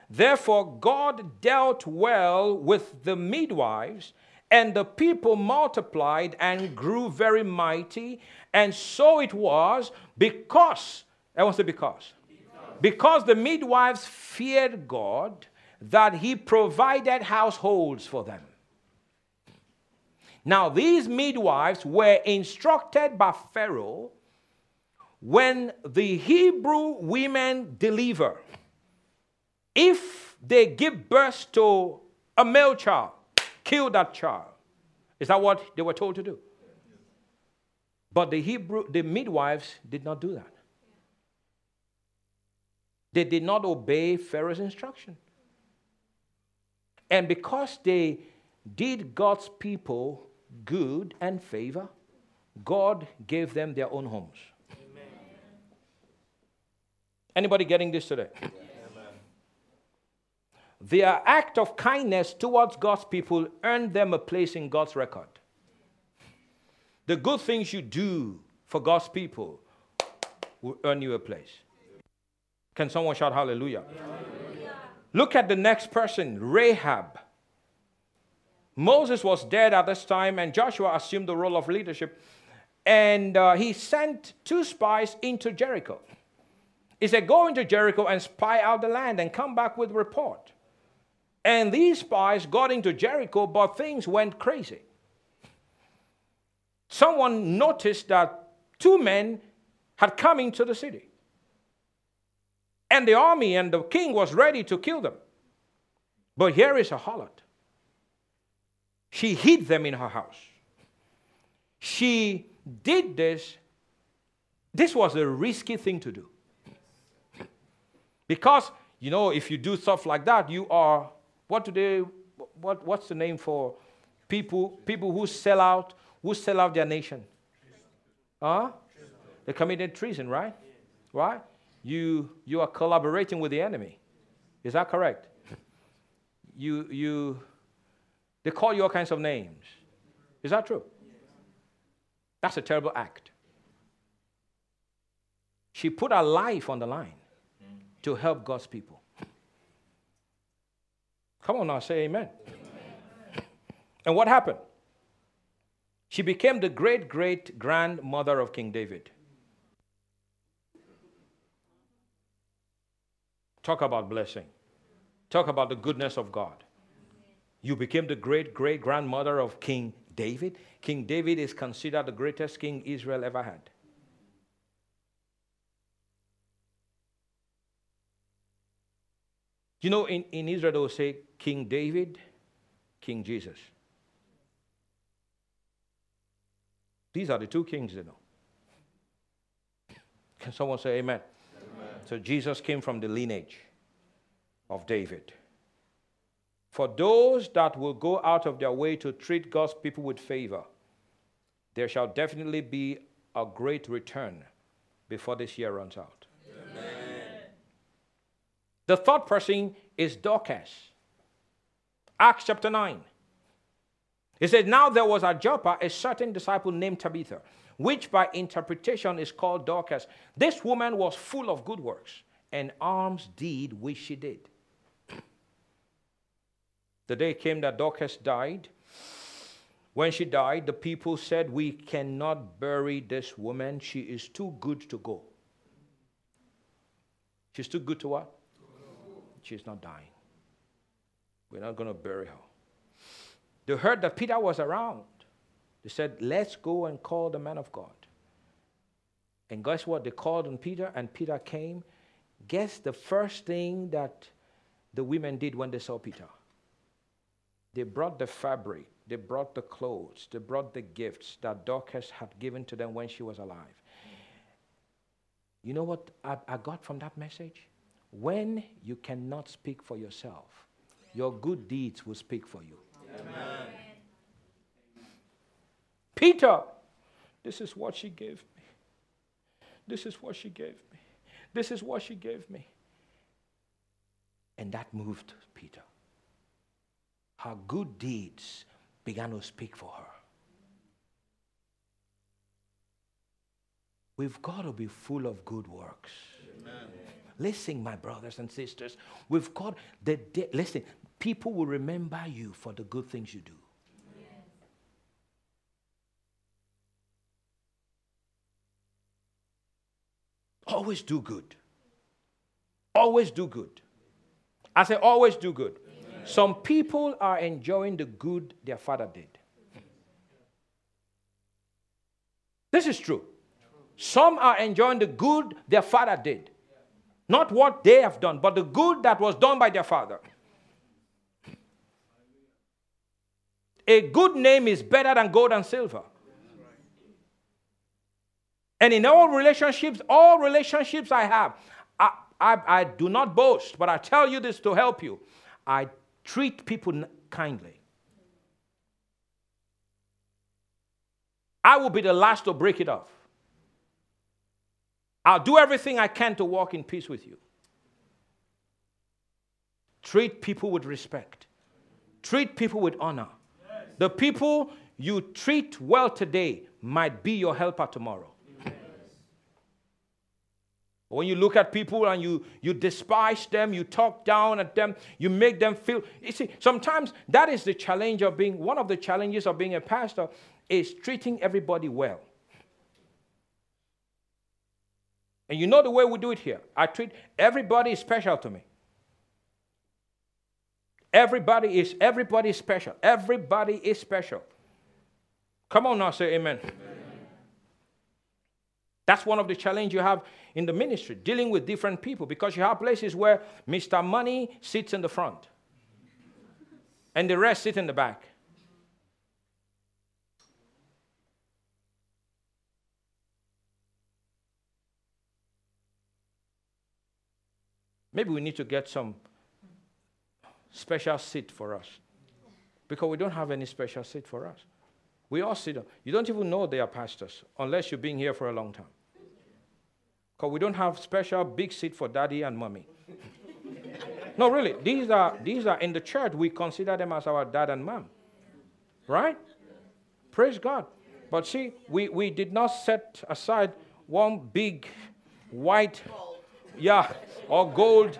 Therefore, God dealt well with the midwives and the people multiplied and grew very mighty. And so it was because, I want to say because, because, because the midwives feared God that he provided households for them. Now, these midwives were instructed by Pharaoh when the Hebrew women deliver, if they give birth to a male child, Kill that child. Is that what they were told to do? But the Hebrew, the midwives did not do that. They did not obey Pharaoh's instruction. And because they did God's people good and favor, God gave them their own homes. Amen. Anybody getting this today? Their act of kindness towards God's people earned them a place in God's record. The good things you do for God's people will earn you a place. Can someone shout hallelujah? hallelujah? Look at the next person, Rahab. Moses was dead at this time, and Joshua assumed the role of leadership. And uh, he sent two spies into Jericho. He said, Go into Jericho and spy out the land and come back with report. And these spies got into Jericho, but things went crazy. Someone noticed that two men had come into the city. And the army and the king was ready to kill them. But here is a harlot. She hid them in her house. She did this. This was a risky thing to do. Because, you know, if you do stuff like that, you are, what they, what, what's the name for people, people who sell out, who sell out their nation? Huh? They committed treason, right? Right? You, you are collaborating with the enemy. Is that correct? You, you, they call you all kinds of names. Is that true? That's a terrible act. She put her life on the line to help God's people. Come on now, say amen. amen. And what happened? She became the great great grandmother of King David. Talk about blessing. Talk about the goodness of God. You became the great great grandmother of King David. King David is considered the greatest king Israel ever had. You know, in, in Israel, they will say King David, King Jesus. These are the two kings, you know. Can someone say amen? amen? So Jesus came from the lineage of David. For those that will go out of their way to treat God's people with favor, there shall definitely be a great return before this year runs out. The third person is Dorcas. Acts chapter 9. It says, Now there was at Joppa a certain disciple named Tabitha, which by interpretation is called Dorcas. This woman was full of good works and alms deed which she did. The day came that Dorcas died. When she died, the people said, We cannot bury this woman. She is too good to go. She's too good to what? She's not dying. We're not going to bury her. They heard that Peter was around. They said, Let's go and call the man of God. And guess what? They called on Peter, and Peter came. Guess the first thing that the women did when they saw Peter? They brought the fabric, they brought the clothes, they brought the gifts that Dorcas had given to them when she was alive. You know what I, I got from that message? When you cannot speak for yourself, your good deeds will speak for you. Amen. Peter, this is what she gave me. This is what she gave me. This is what she gave me. And that moved Peter. Her good deeds began to speak for her. We've got to be full of good works. Amen. Listen, my brothers and sisters, we've got the day. Listen, people will remember you for the good things you do. Always do good. Always do good. I say, always do good. Amen. Some people are enjoying the good their father did. This is true. Some are enjoying the good their father did. Not what they have done, but the good that was done by their father. A good name is better than gold and silver. And in all relationships, all relationships I have, I, I, I, do not boast, but I tell you this to help you. I treat people kindly. I will be the last to break it off. I'll do everything I can to walk in peace with you. treat people with respect, treat people with honor. The people you treat well today might be your helper tomorrow. When you look at people and you, you despise them, you talk down at them, you make them feel. You see, sometimes that is the challenge of being, one of the challenges of being a pastor is treating everybody well. And you know the way we do it here. I treat everybody special to me. Everybody is everybody is special. Everybody is special. Come on now, say amen. amen. That's one of the challenge you have in the ministry, dealing with different people, because you have places where Mr. Money sits in the front and the rest sit in the back. Maybe we need to get some special seat for us because we don't have any special seat for us. We all sit down. You don't even know they are pastors unless you've been here for a long time. Because we don't have special big seat for daddy and mommy. [LAUGHS] no, really. These are, these are in the church, we consider them as our dad and mom. Right? Praise God. But see, we, we did not set aside one big white yeah, or gold.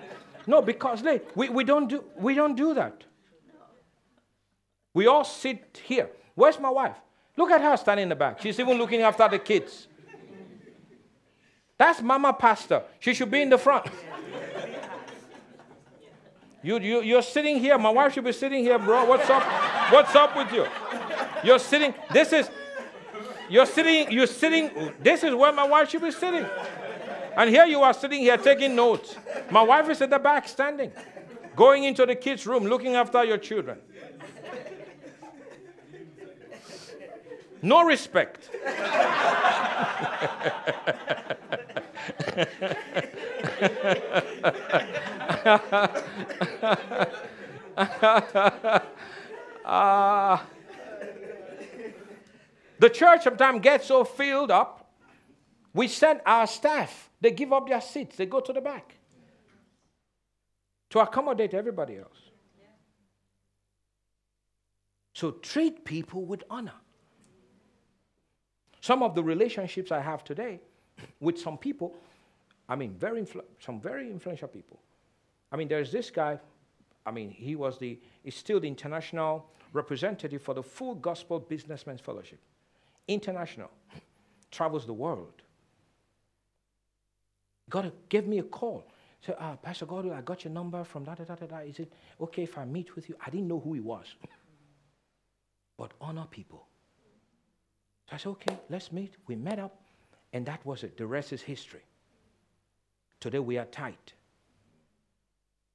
No, because we, we, don't do, we don't do that. We all sit here. Where's my wife? Look at her standing in the back. She's even looking after the kids. That's Mama Pastor. She should be in the front. You, you, you're sitting here. My wife should be sitting here, bro. What's up? What's up with you? You're sitting. This is. You're sitting. You're sitting. This is where my wife should be sitting. And here you are sitting here taking notes. My wife is at the back standing, going into the kids' room, looking after your children. No respect. uh, [LAUGHS] the church sometimes gets so filled up, we send our staff they give up their seats, they go to the back to accommodate everybody else. So treat people with honor. Some of the relationships I have today with some people, I mean, very influ- some very influential people. I mean, there's this guy, I mean, he was the, he's still the international representative for the Full Gospel Businessmen's Fellowship. International. Travels the world. God gave me a call. Said, ah, Pastor God, I got your number from da da da da da. Is it okay if I meet with you? I didn't know who he was. [LAUGHS] but honor people. So I said, okay, let's meet. We met up, and that was it. The rest is history. Today we are tight.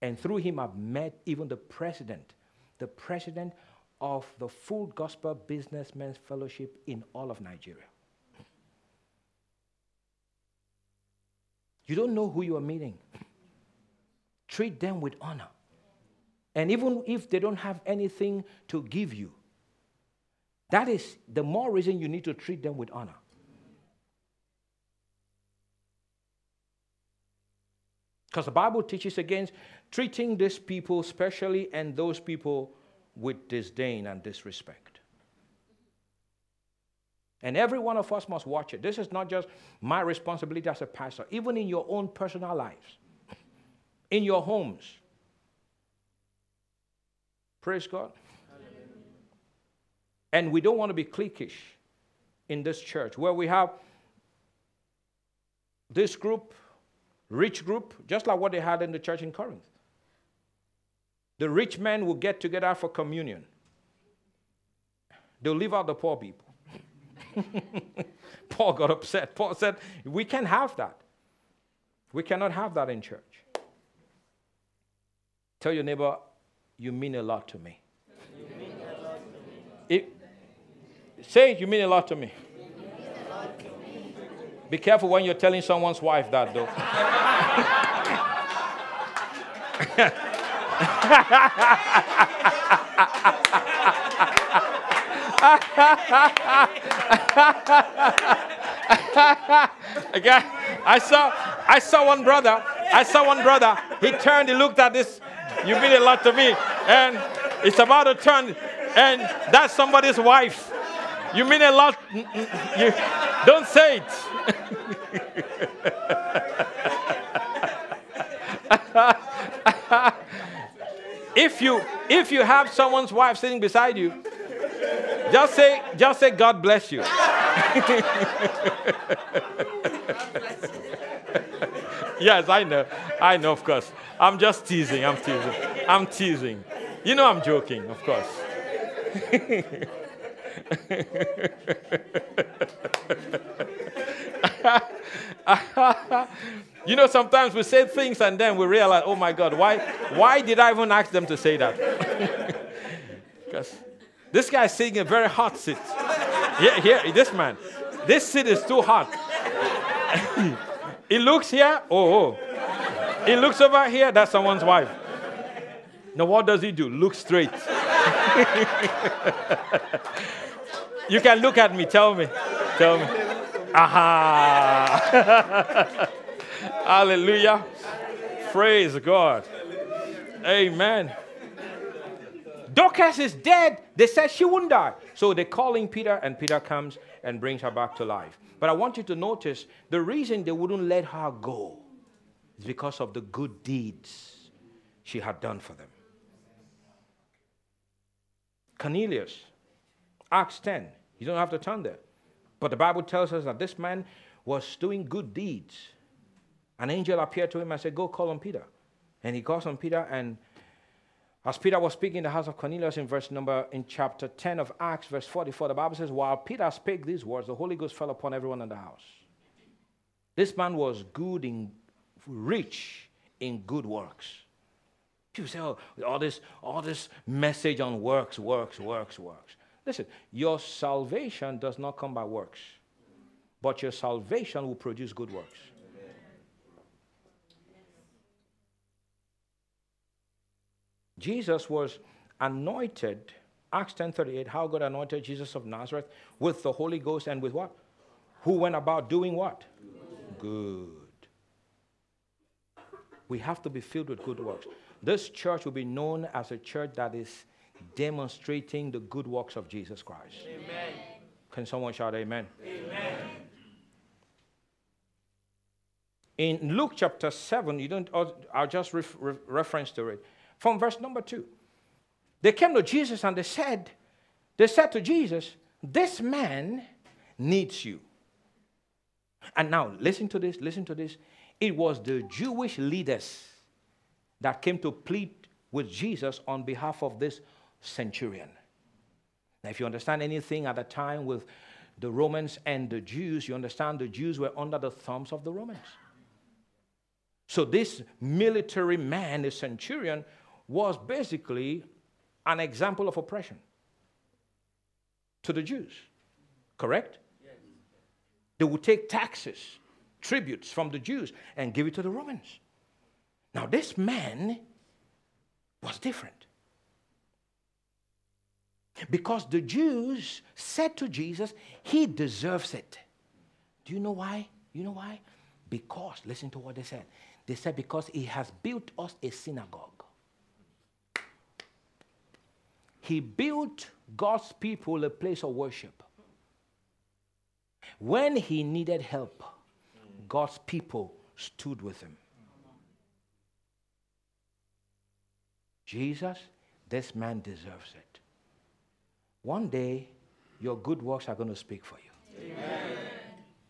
And through him, I've met even the president, the president of the Full Gospel Businessmen's Fellowship in all of Nigeria. You don't know who you are meeting. Treat them with honor. And even if they don't have anything to give you, that is the more reason you need to treat them with honor. Because the Bible teaches against treating these people, especially and those people, with disdain and disrespect. And every one of us must watch it. This is not just my responsibility as a pastor, even in your own personal lives, in your homes. Praise God. And we don't want to be cliquish in this church where we have this group, rich group, just like what they had in the church in Corinth. The rich men will get together for communion, they'll leave out the poor people. [LAUGHS] Paul got upset. Paul said, We can't have that. We cannot have that in church. Tell your neighbor, You mean a lot to me. It, say You mean a lot to me. Be careful when you're telling someone's wife that, though. [LAUGHS] [LAUGHS] Again, I saw, I saw one brother. I saw one brother. He turned, he looked at this You mean a lot to me. And it's about to turn, and that's somebody's wife. You mean a lot. You, don't say it. [LAUGHS] if you if you have someone's wife sitting beside you, just say just say [LAUGHS] God bless you. yes, I know. I know, of course. I'm just teasing. I'm teasing. I'm teasing. You know I'm joking, of course. [LAUGHS] you know, sometimes we say things and then we realize, oh my God, why, why did I even ask them to say that? [LAUGHS] because this guy is sitting in a very hot seat. Here, here, this man. This seat is too hot. [COUGHS] he looks here, oh, oh. He looks over here, that's someone's wife. Now, what does he do? Look straight. [LAUGHS] you can look at me, tell me. Tell me. Aha. [LAUGHS] Hallelujah. Praise God. Amen. Dorcas is dead. They said she wouldn't die. So they're calling Peter, and Peter comes and brings her back to life. But I want you to notice the reason they wouldn't let her go is because of the good deeds she had done for them. Cornelius, Acts 10. You don't have to turn there. But the Bible tells us that this man was doing good deeds. An angel appeared to him and said, Go call on Peter. And he calls on Peter, and as Peter was speaking in the house of Cornelius in verse number in chapter 10 of Acts, verse 44, the Bible says, While Peter spake these words, the Holy Ghost fell upon everyone in the house. This man was good in rich in good works. People say, oh, all this, all this message on works, works, works, works. Listen, your salvation does not come by works, but your salvation will produce good works. Jesus was anointed, Acts 10:38, how God anointed Jesus of Nazareth with the Holy Ghost and with what? Who went about doing what? Good. We have to be filled with good works. This church will be known as a church that is demonstrating the good works of Jesus Christ. Amen. Can someone shout amen? Amen. In Luke chapter 7, you don't, I'll just ref, reference to it. From verse number 2. They came to Jesus and they said, they said to Jesus, This man needs you. And now, listen to this, listen to this. It was the Jewish leaders that came to plead with Jesus on behalf of this centurion. Now, if you understand anything at the time with the Romans and the Jews, you understand the Jews were under the thumbs of the Romans. So, this military man, the centurion, was basically an example of oppression to the Jews. Correct? They would take taxes, tributes from the Jews, and give it to the Romans. Now, this man was different. Because the Jews said to Jesus, He deserves it. Do you know why? You know why? Because, listen to what they said. They said, Because He has built us a synagogue. He built God's people a place of worship. When He needed help, God's people stood with Him. Jesus, this man deserves it. One day, your good works are going to speak for you. Amen.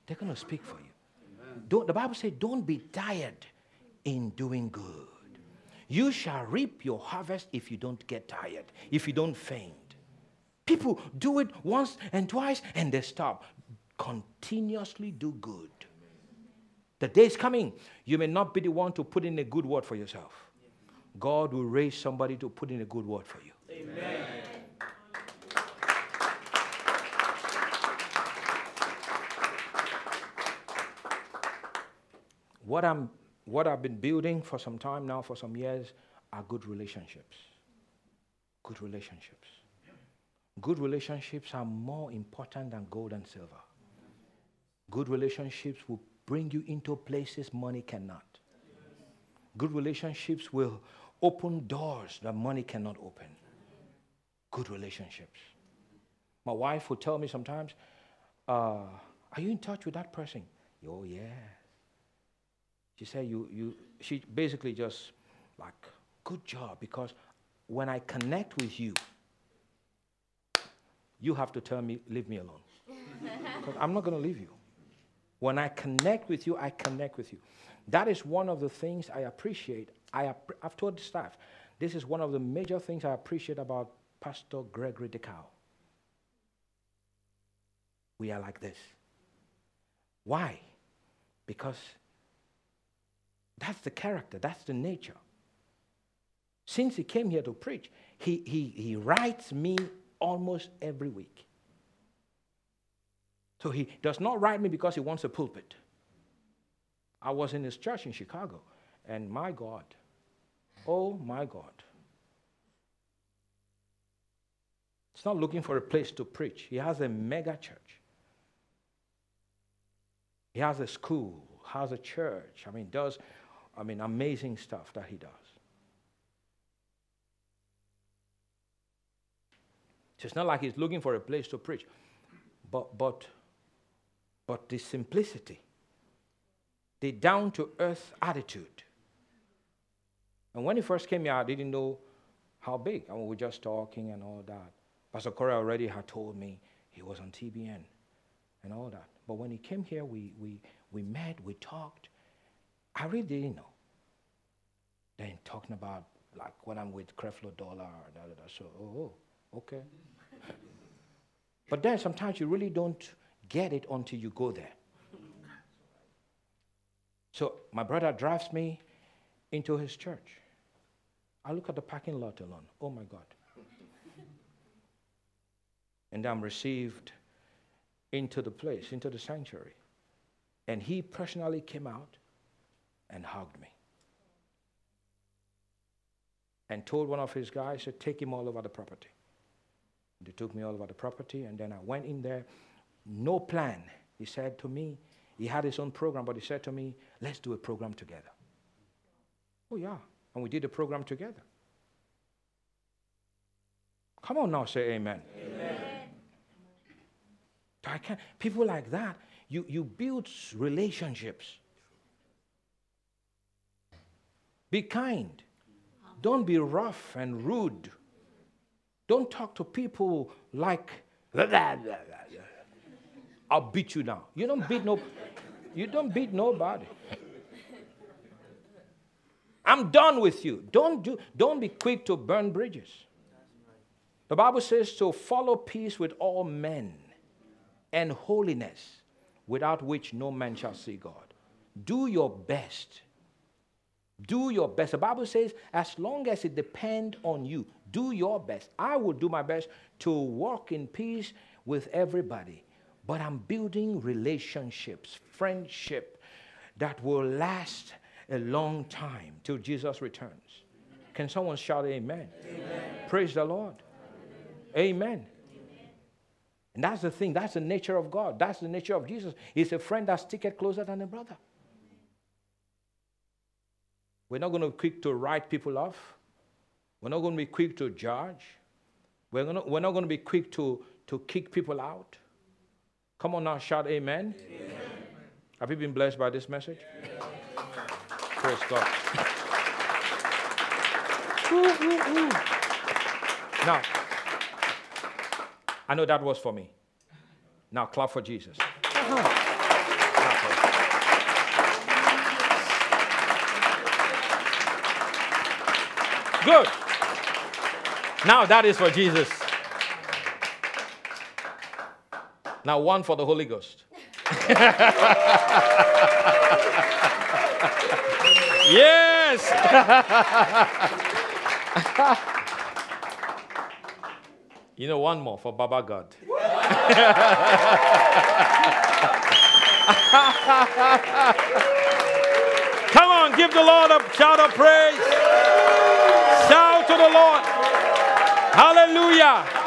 They're going to speak for you. Don't, the Bible says, don't be tired in doing good. You shall reap your harvest if you don't get tired, if you don't faint. People do it once and twice and they stop. Continuously do good. The day is coming. You may not be the one to put in a good word for yourself. God will raise somebody to put in a good word for you. Amen. What, I'm, what I've been building for some time now, for some years, are good relationships. Good relationships. Good relationships are more important than gold and silver. Good relationships will bring you into places money cannot. Good relationships will open doors that money cannot open. Good relationships. My wife will tell me sometimes, uh, Are you in touch with that person? Oh, yeah. She said, you, you, she basically just like, Good job, because when I connect with you, you have to tell me, Leave me alone. [LAUGHS] Because I'm not going to leave you. When I connect with you, I connect with you. That is one of the things I appreciate. I, I've told the staff, this is one of the major things I appreciate about Pastor Gregory Dickow. We are like this. Why? Because that's the character, that's the nature. Since he came here to preach, he, he, he writes me almost every week. So he does not write me because he wants a pulpit. I was in his church in Chicago, and my God, oh my God. He's not looking for a place to preach. He has a mega church. He has a school, has a church. I mean, does, I mean, amazing stuff that he does. It's not like he's looking for a place to preach, but, but, but the simplicity, the down to earth attitude. And when he first came here, I didn't know how big. I mean, we were just talking and all that. Pastor Corey already had told me he was on TBN and all that. But when he came here, we, we, we met, we talked. I really didn't know. Then talking about like when I'm with Creflo Dollar, da, da. so oh, oh okay. [LAUGHS] but then sometimes you really don't get it until you go there. So my brother drives me into his church. I look at the parking lot alone. Oh my God. [LAUGHS] and I'm received into the place, into the sanctuary. And he personally came out and hugged me. And told one of his guys to take him all over the property. They took me all over the property, and then I went in there. No plan. He said to me, he had his own program, but he said to me, let's do a program together. Oh, yeah. And we did a program together. Come on now, say amen. amen. I can't. People like that, you, you build relationships. Be kind. Don't be rough and rude. Don't talk to people like, I'll beat you now. You don't beat no, you don't beat nobody. I'm done with you. Don't do, don't be quick to burn bridges. The Bible says to follow peace with all men and holiness, without which no man shall see God. Do your best. Do your best. The Bible says, as long as it depends on you, do your best. I will do my best to walk in peace with everybody. But I'm building relationships, friendship that will last a long time till Jesus returns. Can someone shout amen? amen. Praise the Lord. Amen. amen. And that's the thing. That's the nature of God. That's the nature of Jesus. He's a friend that sticketh closer than a brother. We're not going to be quick to write people off. We're not going to be quick to judge. We're, gonna, we're not going to be quick to, to kick people out. Come on now, shout amen. amen. Have you been blessed by this message? Praise God. ooh, ooh, ooh. Now, I know that was for me. Now clap for Jesus. Uh-huh. Good. Now that is for Jesus. Now one for the Holy Ghost. [LAUGHS] yes. [LAUGHS] You know, one more for Baba God. [LAUGHS] Come on, give the Lord a shout of praise. The Lord. Hallelujah.